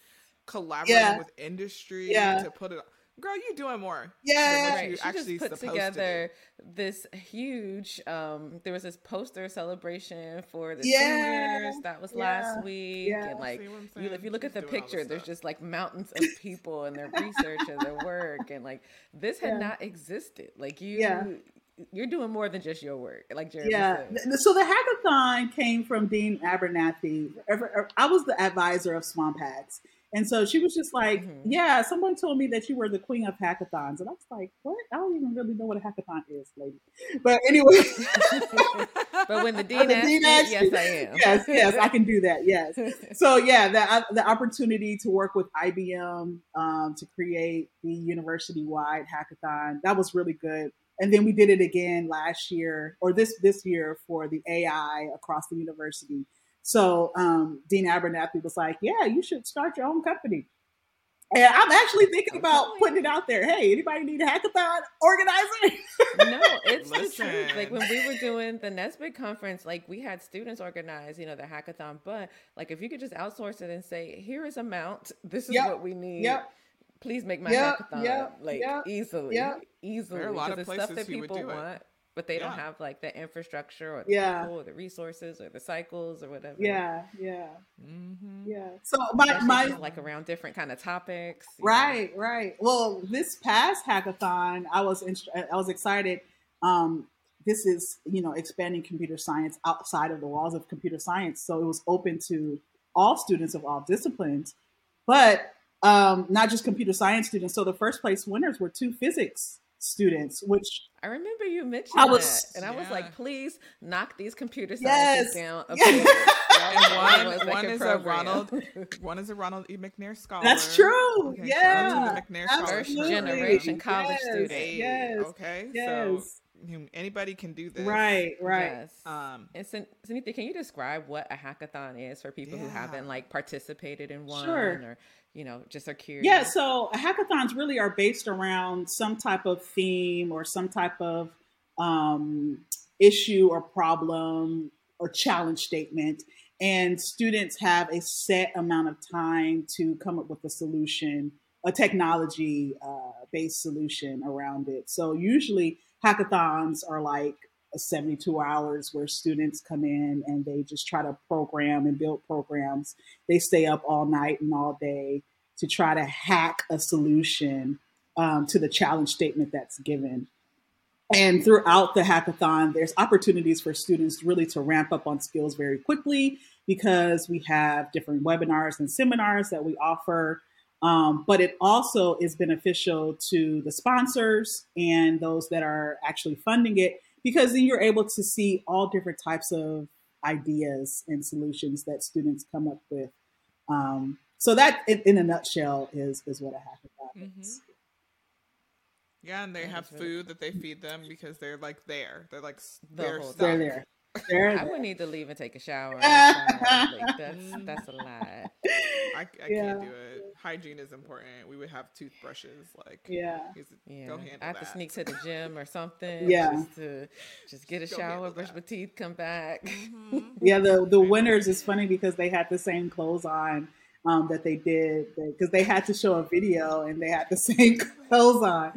collaborating yeah. with industry yeah. to put it girl you doing more yeah right. she just put together to this huge um there was this poster celebration for the yeah. seniors that was yeah. last week yeah. and like you, if you look She's at the picture there's just like mountains of people and their research and their work and like this had not existed like you you're doing more than just your work, like Jeremy yeah. Said. So the hackathon came from Dean Abernathy. I was the advisor of Swamp Hacks. And so she was just like, mm-hmm. Yeah, someone told me that you were the queen of hackathons. And I was like, What? I don't even really know what a hackathon is, lady. But anyway. but when the dean, the dean asked, yes, I am. Yes, yes, I can do that. Yes. So, yeah, the, the opportunity to work with IBM um, to create the university wide hackathon, that was really good and then we did it again last year or this this year for the AI across the university. So um, Dean Abernathy was like, "Yeah, you should start your own company." And I'm actually thinking about putting it out there. Hey, anybody need a hackathon organizer? no, it's Listen. the truth. Like when we were doing the Nesbitt conference, like we had students organize, you know, the hackathon. But like if you could just outsource it and say, here is amount, this is yep. what we need. Yep please make my yep, hackathon yep, like yep, easily, yep. easily. There are a lot of places stuff that people want, but they yeah. don't have like the infrastructure or the yeah. or the resources or the cycles or whatever. Yeah, yeah, mm-hmm. yeah. So my my like around different kind of topics. Right, know. right. Well, this past hackathon, I was in, I was excited. Um, this is you know expanding computer science outside of the walls of computer science, so it was open to all students of all disciplines. But um, not just computer science students. So the first place winners were two physics students, which I remember you mentioned I was, that, and I was like, please knock these computer scientists yes. down. Yes. and one, one is a Ronald, one is a Ronald E. McNair scholar. That's true. Okay, yeah, the McNair First generation college yes. student. Yes. Okay. Yes. So anybody can do this. Right, right. Yes. Um, and Sanethia, can you describe what a hackathon is for people yeah. who haven't like participated in one sure. or you know just are curious? Yeah, so hackathons really are based around some type of theme or some type of um, issue or problem or challenge statement. And students have a set amount of time to come up with a solution, a technology uh, based solution around it. So usually hackathons are like 72 hours where students come in and they just try to program and build programs. They stay up all night and all day to try to hack a solution um, to the challenge statement that's given. And throughout the hackathon, there's opportunities for students really to ramp up on skills very quickly because we have different webinars and seminars that we offer um, but it also is beneficial to the sponsors and those that are actually funding it because then you're able to see all different types of ideas and solutions that students come up with. Um, so that, in, in, a nutshell, is is what a hackathon mm-hmm. is. Yeah, and they have food that they feed them because they're like there. They're like the they're, they're there. I would need to leave and take a shower. like, that's that's a lot. I, I yeah. can't do it. Hygiene is important. We would have toothbrushes. Like yeah, yeah. Go handle I have that. to sneak to the gym or something. Yeah, just to just get a shower, brush that. my teeth, come back. Mm-hmm. yeah, the the winners is funny because they had the same clothes on um, that they did because they had to show a video and they had the same clothes on,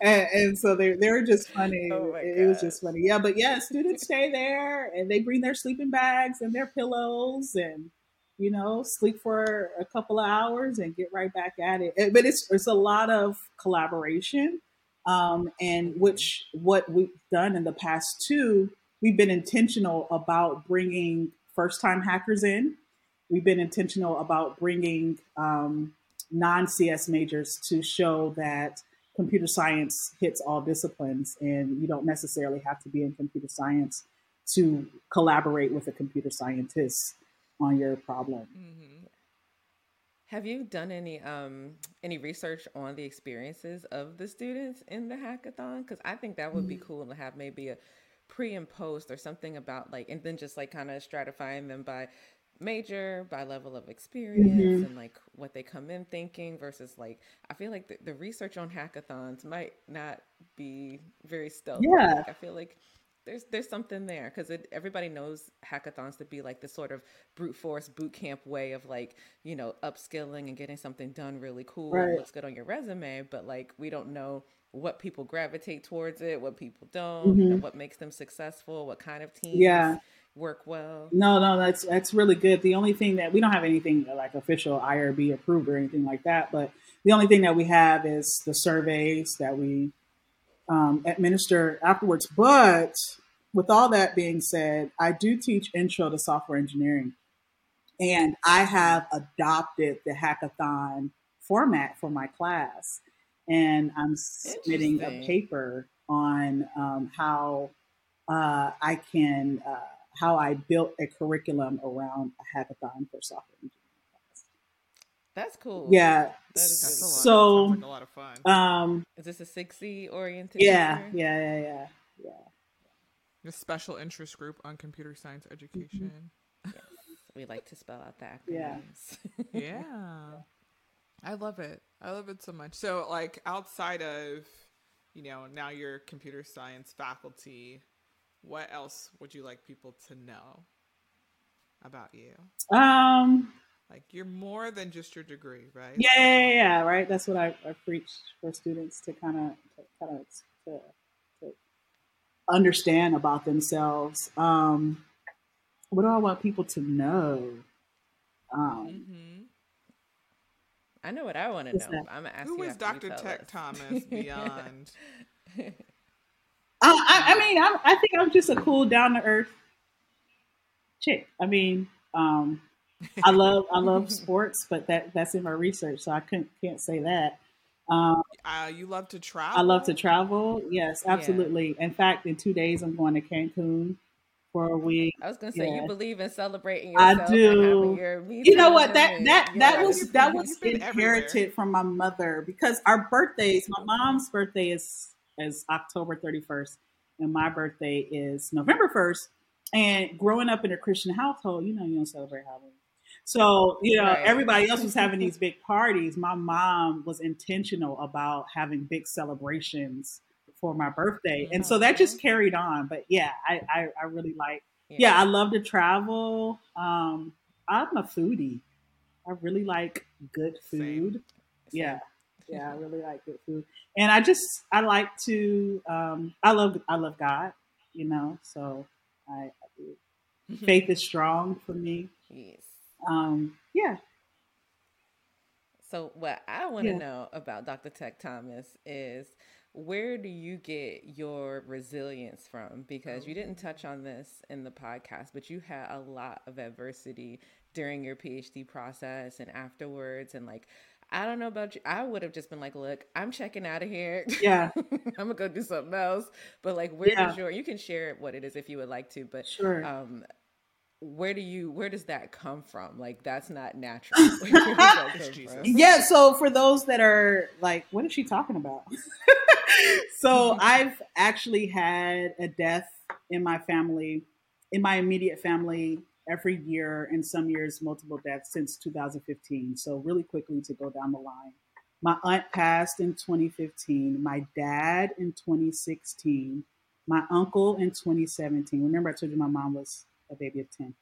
and, and so they they were just funny. Oh it, it was just funny, yeah. But yeah, students stay there and they bring their sleeping bags and their pillows and you know sleep for a couple of hours and get right back at it. But it's it's a lot of collaboration, um, and which what we've done in the past too. We've been intentional about bringing first time hackers in we've been intentional about bringing um, non CS majors to show that computer science hits all disciplines and you don't necessarily have to be in computer science to collaborate with a computer scientist on your problem. Mm-hmm. Have you done any um any research on the experiences of the students in the hackathon? Because I think that would be Mm-hmm. cool to have maybe a pre and post or something about like, and then just like kind of stratifying them by major, by level of experience, Mhm. and like what they come in thinking versus like I feel like the, the research on hackathons might not be very stealthy. Yeah. Like, I feel like there's there's something there because everybody knows hackathons to be like the sort of brute force boot camp way of like you know upskilling and getting something done really cool Right. looks good on your resume but like we don't know what people gravitate towards it what people don't Mm-hmm. you know, what makes them successful what kind of teams Yeah. Work well No, no, that's that's really good. The only thing that we don't have anything like official IRB approved or anything like that, but the only thing that we have is the surveys that we um, administer afterwards. But with all that being said, I do teach intro to software engineering, and I have adopted the hackathon format for my class, and I'm submitting a paper on um, how uh, I can uh, how I built a curriculum around a hackathon for software engineering that's cool Yeah. That is That's a lot. So, sounds like a lot of fun. Um. is this a SIGCSE oriented Yeah. Yeah. Yeah. Yeah. Yeah. the special interest group on computer science education. we like to spell out the Yeah. yeah. I love it. I love it so much. So, like, outside of, you know, now you're computer science faculty, what else would you like people to know about you? Um. Like, you're more than just your degree, right? Yeah. Yeah. yeah, yeah, Right. That's what I, I preach for students to kind of kind of to, to understand about themselves. Um. What do I want people to know? Um. hmm i know what i want to know that? i'm gonna ask Who you is after you Dr. Tech. Thomas beyond? I, I, I mean, I'm, I think I'm just a cool, down to earth chick. I mean, um, I love I love sports, but that that's in my research, so I couldn't can't say that. Um, uh, you love to travel? I love to travel. Yes, absolutely. In fact, in two days, I'm going to Cancun for a week. I was gonna say Yeah. you believe in celebrating Yourself I do. Your You know what? That that your that was that was inherited everywhere. from my mother because our birthdays. My mom's birthday is is October 31st, and my birthday is November 1st. And growing up in a Christian household, you know, you don't celebrate Halloween. So you know, Right. everybody else was having these big parties. My mom was intentional about having big celebrations for my birthday, and so that just carried on. But yeah, I I, I really like yeah. I love to travel. Um, I'm a foodie. I really like good Same. food. Yeah, yeah, I really like good food, and I just I like to. Um, I love I love God. You know, so I, I do. faith is strong for me. Yes. Um, yeah, So what I want to Yeah. know about Dr. Tech Thomas is where do you get your resilience from? Because you didn't touch on this in the podcast, but you had a lot of adversity during your PhD process and afterwards. And like, I don't know about you. I would have just been like, look, I'm checking out of here. yeah, I'm gonna go do something else. But like, where Yeah. does your you can share what it is if you would like to, but sure. um where do you where does that come from like that's not natural that It's come Jesus. from? Yeah, so for those that are like, what is she talking about? so I've actually had a death in my family, in my immediate family, every year, and some years multiple deaths since 2015. So really quickly to go down the line. My aunt passed in 2015, my dad in 2016, my uncle in 2017. Remember, I told you my mom was a baby of 10.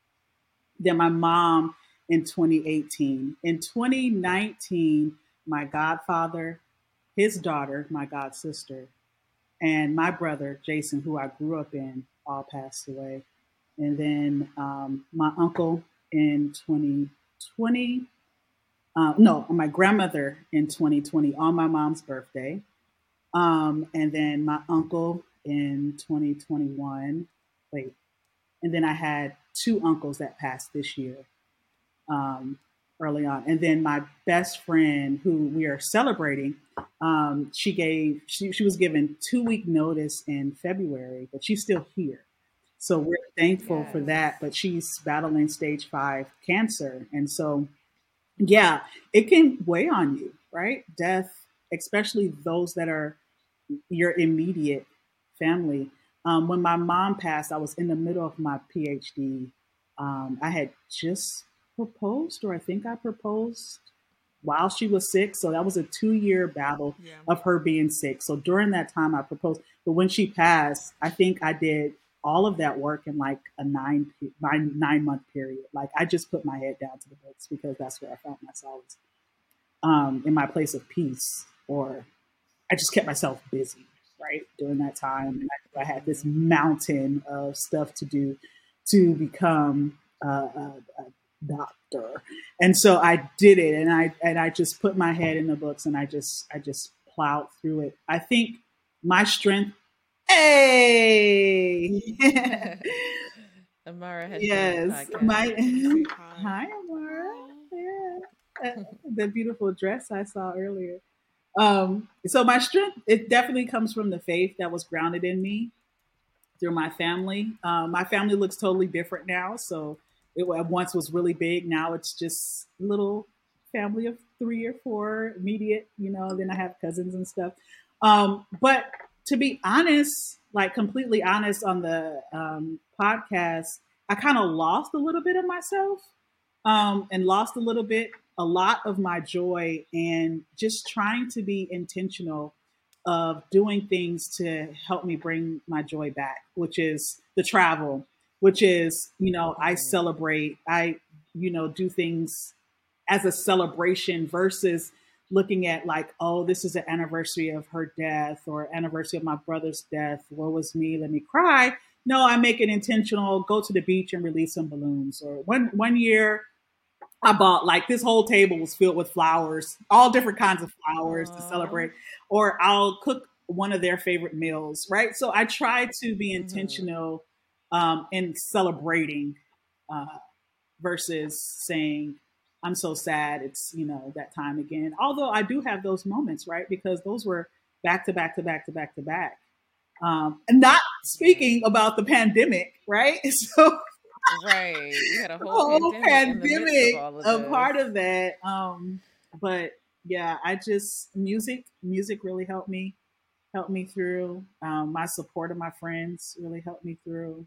Then my mom in 2018. In 2019, my godfather, his daughter, my god sister, and my brother, Jason, who I grew up in, all passed away. And then um, my uncle in 2020, uh, no, my grandmother in 2020 on my mom's birthday. Um, and then my uncle in 2021. Wait, and then I had two uncles that passed this year um, early on. And then my best friend, who we are celebrating, um, she gave she, she was given two week notice in February, but she's still here. So we're thankful for that. But she's battling stage five cancer, and so yeah, it can weigh on you, right? Death, especially those that are your immediate family. Um, when my mom passed, I was in the middle of my PhD. Um, I had just proposed, or I think I proposed while she was sick. So that was a two year battle yeah. of her being sick. So during that time, I proposed. But when she passed, I think I did all of that work in like a nine nine nine month period. Like I just put my head down to the books because that's where I found myself um, in my place of peace, or I just kept myself busy right during that time. And I, I had this mountain of stuff to do to become a, a, a doctor, and so I did it, and I and I just put my head in the books, and I just I just plowed through it. I think my strength Hey. Amara has yes, my hi Amara. Yeah. the beautiful dress I saw earlier. Um, so my strength it definitely comes from the faith that was grounded in me through my family. Um, my family looks totally different now. So it once was really big. Now it's just a little family of three or four immediate. You know, then I have cousins and stuff. Um, but to be honest, like completely honest on the um, podcast, I kind of lost a little bit of myself um, and lost a little bit, a lot of my joy, and just trying to be intentional of doing things to help me bring my joy back, which is the travel, which is, you know, I celebrate, I, you know, do things as a celebration versus looking at like, oh, this is an anniversary of her death or anniversary of my brother's death. What was me? Let me cry. No, I make it intentional. Go to the beach and release some balloons. Or one one year, I bought like this whole table was filled with flowers, all different kinds of flowers Aww. to celebrate. Or I'll cook one of their favorite meals, right? So I try to be mm-hmm. intentional um, in celebrating uh, versus saying, I'm so sad it's, you know, that time again. Although I do have those moments, right? Because those were back to back to back to back to back. Um, and not speaking about the pandemic, right? So right, we had a whole, whole pandemic, pandemic a part of that. Um, but yeah, I just music, music really helped me, helped me through. Um, my support of my friends really helped me through.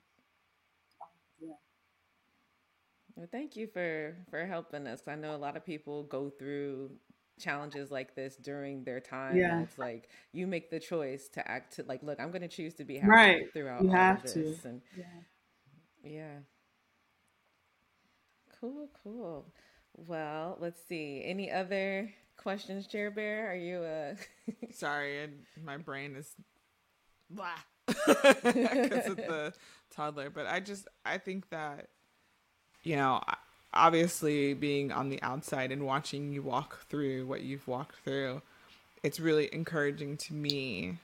Well, thank you for for helping us. I know a lot of people go through challenges like this during their time. Yeah. It's like you make the choice to act to like, look, I'm gonna choose to be happy right. throughout you all have of this. To. And yeah. yeah. Cool, cool. Well, let's see. Any other questions, Chair Bear? Are you uh sorry, and my brain is blah because of the toddler. But I just I think that you know, obviously being on the outside and watching you walk through what you've walked through, it's really encouraging to me.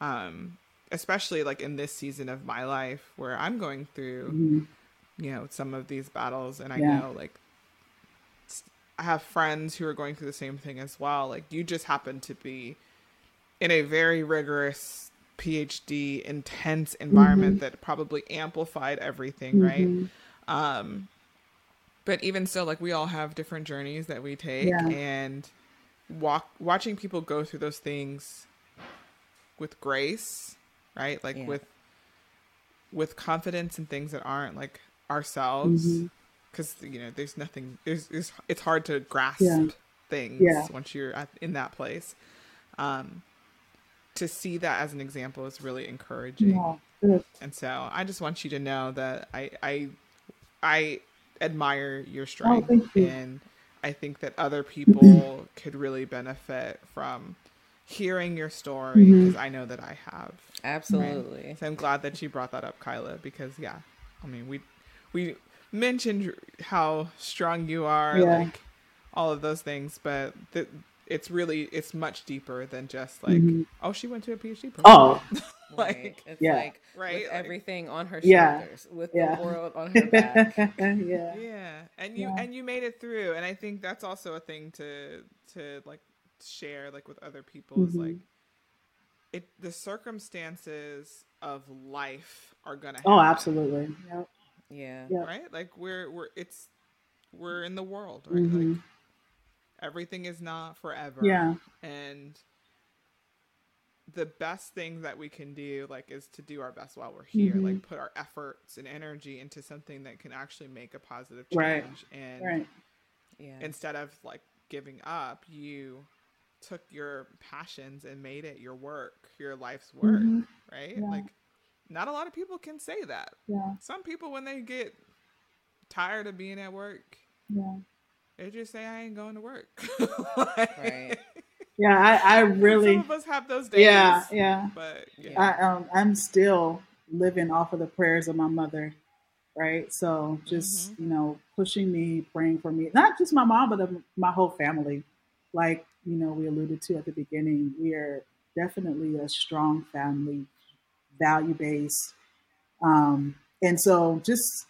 Um, especially like in this season of my life where I'm going through, mm-hmm. you know, some of these battles, and I yeah. know like I have friends who are going through the same thing as well. Like you just happen to be in a very rigorous PhD intense environment mm-hmm. that probably amplified everything, mm-hmm. right? Um, but even still, like we all have different journeys that we take, yeah. and walk watching people go through those things with grace, right? Like yeah. with with confidence in things that aren't like ourselves, because mm-hmm. you know, there's nothing. There's, there's it's hard to grasp yeah. things once you're at, in that place. Um, to see that as an example is really encouraging. And so I just want you to know that I, I I admire your oh, strength, oh, you. and I think that other people could really benefit from hearing your story because mm-hmm. I know that I have. Absolutely. Right? So I'm glad that you brought that up, Kyla, because yeah, I mean we we mentioned how strong you are, yeah. like all of those things, but the, it's really it's much deeper than just like mm-hmm. oh she went to a PhD program. Oh. like it's yeah. like right like, everything on her shoulders yeah. with yeah. the world on her back yeah yeah and you and you made it through and i think that's also a thing to to like share like with other people mm-hmm. is like it the circumstances of life are gonna oh absolutely yep. yeah right like we're we're it's we're in the world right mm-hmm. like everything is not forever. Yeah. And the best thing that we can do like is to do our best while we're here Mhm. like put our efforts and energy into something that can actually make a positive Right. change and Right. Yeah. instead of like giving up you took your passions and made it your work your life's work Mhm. right Yeah. like not a lot of people can say that Yeah. some people when they get tired of being at work Yeah. they just say i ain't going to work Right. Yeah. I, I really. some of us have those days Yeah. Yeah. but yeah. I um I'm still living off of the prayers of my mother, right? So just Mm-hmm. you know pushing me, praying for me, not just my mom, but um, my whole family. Like you know we alluded to at the beginning, we are definitely a strong family, value based, um, and so just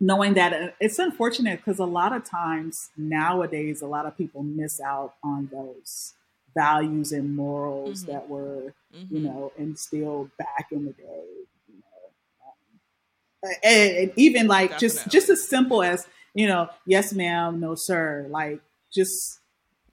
knowing that uh, it's unfortunate because a lot of times nowadays a lot of people miss out on those values and morals Mhm. that were Mhm. you know, instilled back in the day. You know, um, and, and even like just just as simple as you know, yes, ma'am, no, sir. Like just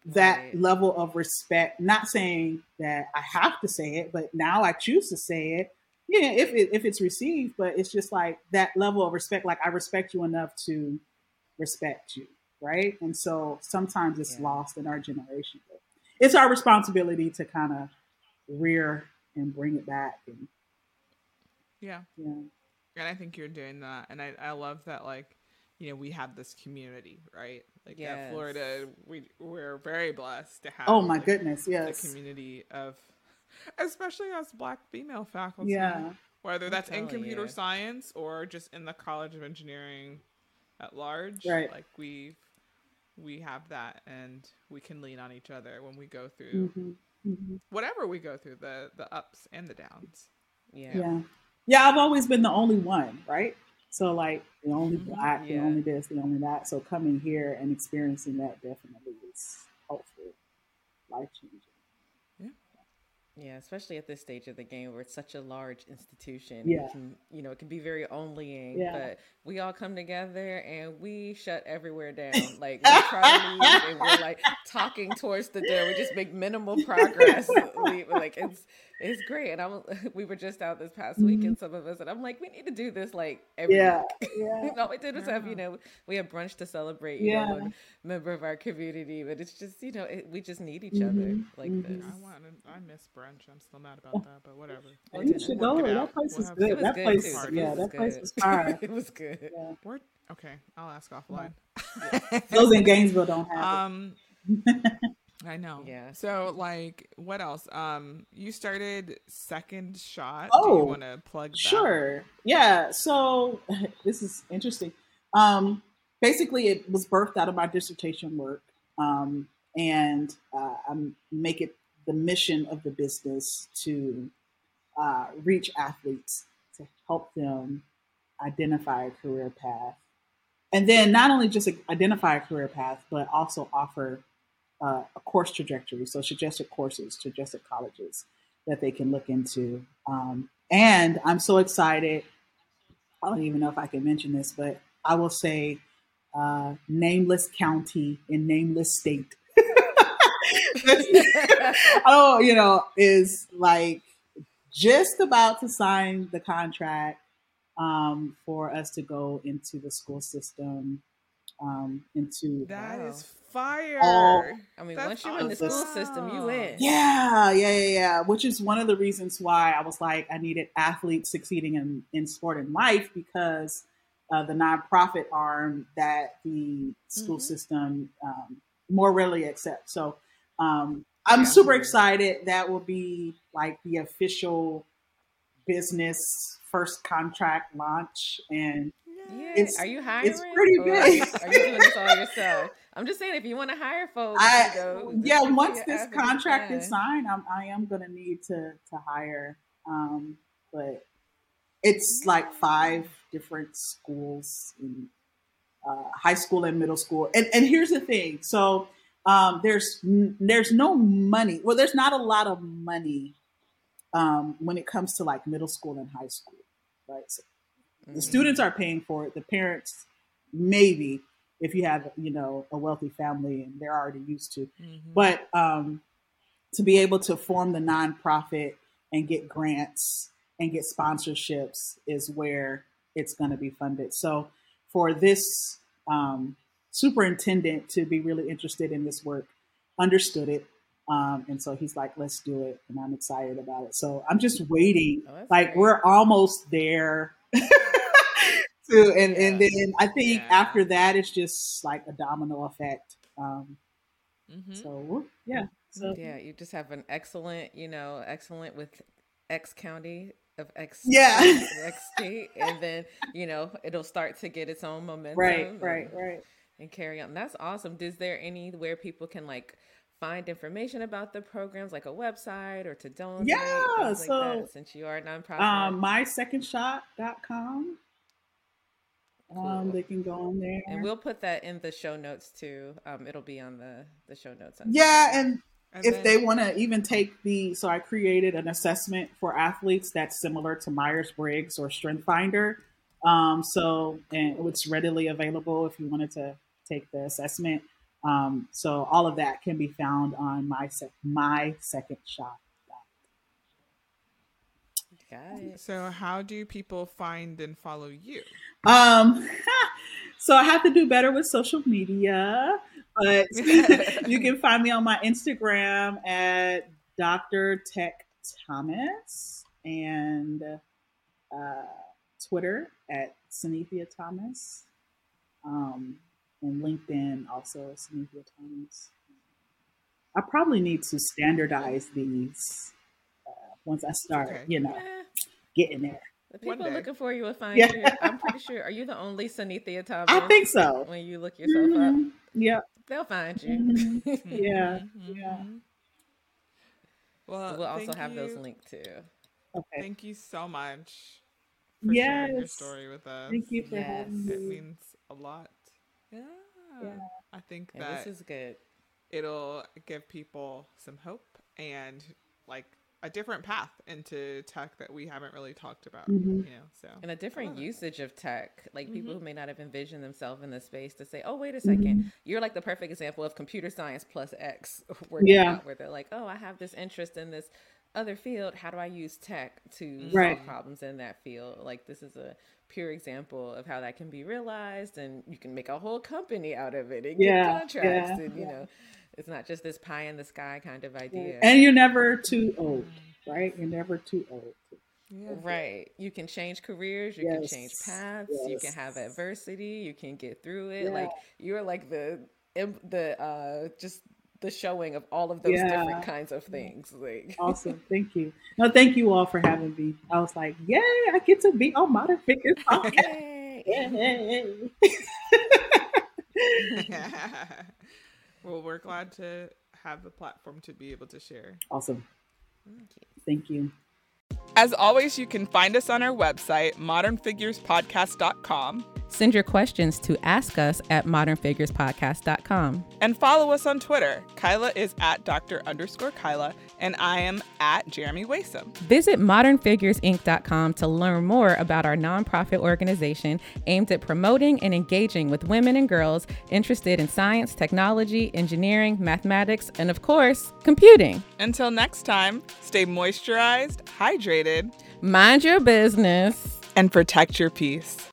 that Right. level of respect. Not saying that I have to say it, but now I choose to say it. Yeah, if it, if it's received, but it's just like that level of respect. Like I respect you enough to respect you, right? And so sometimes it's Yeah. lost in our generation. But it's our responsibility to kind of rear and bring it back and yeah yeah and i think you're doing that and i, I love that like you know we have this community right like Yes. at florida we we're very blessed to have oh my like, goodness the yes community of especially us black female faculty yeah whether that's in computer you. science or just in the college of engineering at large Right. like we we have that and we can lean on each other when we go through hmm hmm whatever we go through the the ups and the downs. Yeah. yeah. Yeah i've always been the only one right? So like the only Mhm. black the only this the only that. So coming here and experiencing that definitely is hopeful. Life changing Yeah, especially at this stage of the game where it's such a large institution. Yeah. Can, you know, it can be very onlying. Yeah. But we all come together and we shut everywhere down. Like we try to leave and we're like talking towards the door. We just make minimal progress. we, like it's it's great. And I'm we were just out this past weekend, some of us, and I'm like, we need to do this like every yeah week. yeah All we did was have, you know, we had brunch to celebrate, you Yeah. know, one member of our community, but it's just, you know, it, we just need each Mhm. other like Mhm. this. I want to, I miss brunch. I'm still mad about that, but whatever. We'll you should go that place We'll is good that good place too. is yeah that place was fire it was good. yeah. We're, okay, I'll ask offline. those in gainesville don't have it. um, I know. Yeah. So, like, what else? Um, you started Second Shot. Do Oh, you want to plug that? Sure. Yeah. So this is interesting. Um, basically, it was birthed out of my dissertation work, um, and uh, I'm make it the mission of the business to uh, reach athletes to help them identify a career path, and then not only just identify a career path, but also offer uh, a course trajectory. So suggested courses, suggested colleges that they can look into. Um, and I'm so excited. I don't even know if I can mention this, but I will say uh, nameless county in nameless state. oh, you know, is like just about to sign the contract um, for us to go into the school system, um, into That Wow. is fire. All- I mean, once you're in the school awesome. system, you win. Yeah, yeah, yeah, yeah. Which is one of the reasons why I was like, I needed athletes succeeding in, in sport and life because uh, the nonprofit arm that the school Mhm. system um, more readily accepts. So um, I'm Yeah. super excited. That will be like the official business first contract launch. And Yeah. It's- are you hiring? it's pretty big. Are you doing this all yourself? I'm just saying, if you want to hire folks, I, know, yeah, this could be once this contract is signed, I'm, I am going to need to to hire. Um, but it's like five different schools in uh, high school and middle school. And and here's the thing. So um, there's there's no money. Well, there's not a lot of money um, when it comes to like middle school and high school, right? So the Mhm. students are paying for it. The parents maybe, if you have you know a wealthy family and they're already used to. Mm-hmm. But um, to be able to form the nonprofit and get grants and get sponsorships is where it's going to be funded. So for this um, superintendent to be really interested in this work, understood it. Um, and so he's like, let's do it. And I'm excited about it. So I'm just waiting. Oh, like great. we're almost there. to, and, and then I think yeah. after that, it's just like a domino effect. Um, mm-hmm. So yeah. So yeah, you just have an excellent, you know, excellent with X county of X yeah X state, and then you know it'll start to get its own momentum. Right, right, right. And carry on. That's awesome. Is there anywhere people can like find information about the programs, like a website or to donate? Yeah, so like since you are a nonprofit, um, mysecondshot.com. Cool. Um, they can go on there, and we'll put that in the show notes too. Um, it'll be on the the show notes. Yeah, and and if then, they want to even take the, so I created an assessment for athletes that's similar to Myers Briggs or Strength Finder. Um, so, and it's readily available if you wanted to take the assessment. Um, so, all of that can be found on my sec- my second shop. Got. So, how do people find and follow you? Um, so I have to do better with social media. But you can find me on my Instagram at Dr. Tech Thomas and uh, Twitter at Sanethia Thomas. Um, and LinkedIn also Sanethia Thomas. I probably need to standardize these uh, once I start, okay. you know, getting there. The people looking for you will find yeah. you. I'm pretty sure. Are you the only Sanethia Thomas? I think so. When you look yourself mm-hmm. up. yeah, They'll find you. Mm-hmm. yeah. Mm-hmm. Yeah. Well, we'll also have you. those linked too. Okay. Thank you so much for yes. sharing your story with us. Thank you for yes. having me. It means a lot. Yeah. yeah. I think that this is good. It'll give people some hope and like a different path into tech that we haven't really talked about mm-hmm. you know so and a different usage of tech like mm-hmm. people who may not have envisioned themselves in the space to say oh wait a 2nd mm-hmm. you're like the perfect example of computer science plus x working yeah. out where they're like oh i have this interest in this other field how do i use tech to right. solve problems in that field like this is a pure example of how that can be realized and you can make a whole company out of it and yeah. get contracts yeah. and you know it's not just this pie in the sky kind of idea. And you're never too old, right? You're never too old. Yeah. Right. You can change careers, you yes. can change paths, yes. you can have adversity, you can get through it. Yeah. Like you're like the the uh just the showing of all of those yeah. different kinds of things. Like awesome. Thank you. No, thank you all for having me. I was like, yay, I get to be on Modern Figures podcast. yay. Well, we're glad to have the platform to be able to share. Awesome. Thank you. As always, you can find us on our website, modernfigurespodcast.com. Send your questions to ask us at modernfigurespodcast.com. And follow us on Twitter. Kyla is at Dr. underscore Kyla, and I am at Jeremy Waisome. Visit modernfiguresinc.com to learn more about our nonprofit organization aimed at promoting and engaging with women and girls interested in science, technology, engineering, mathematics, and of course, computing. Until next time, stay moisturized, hydrated, mind your business, and protect your peace.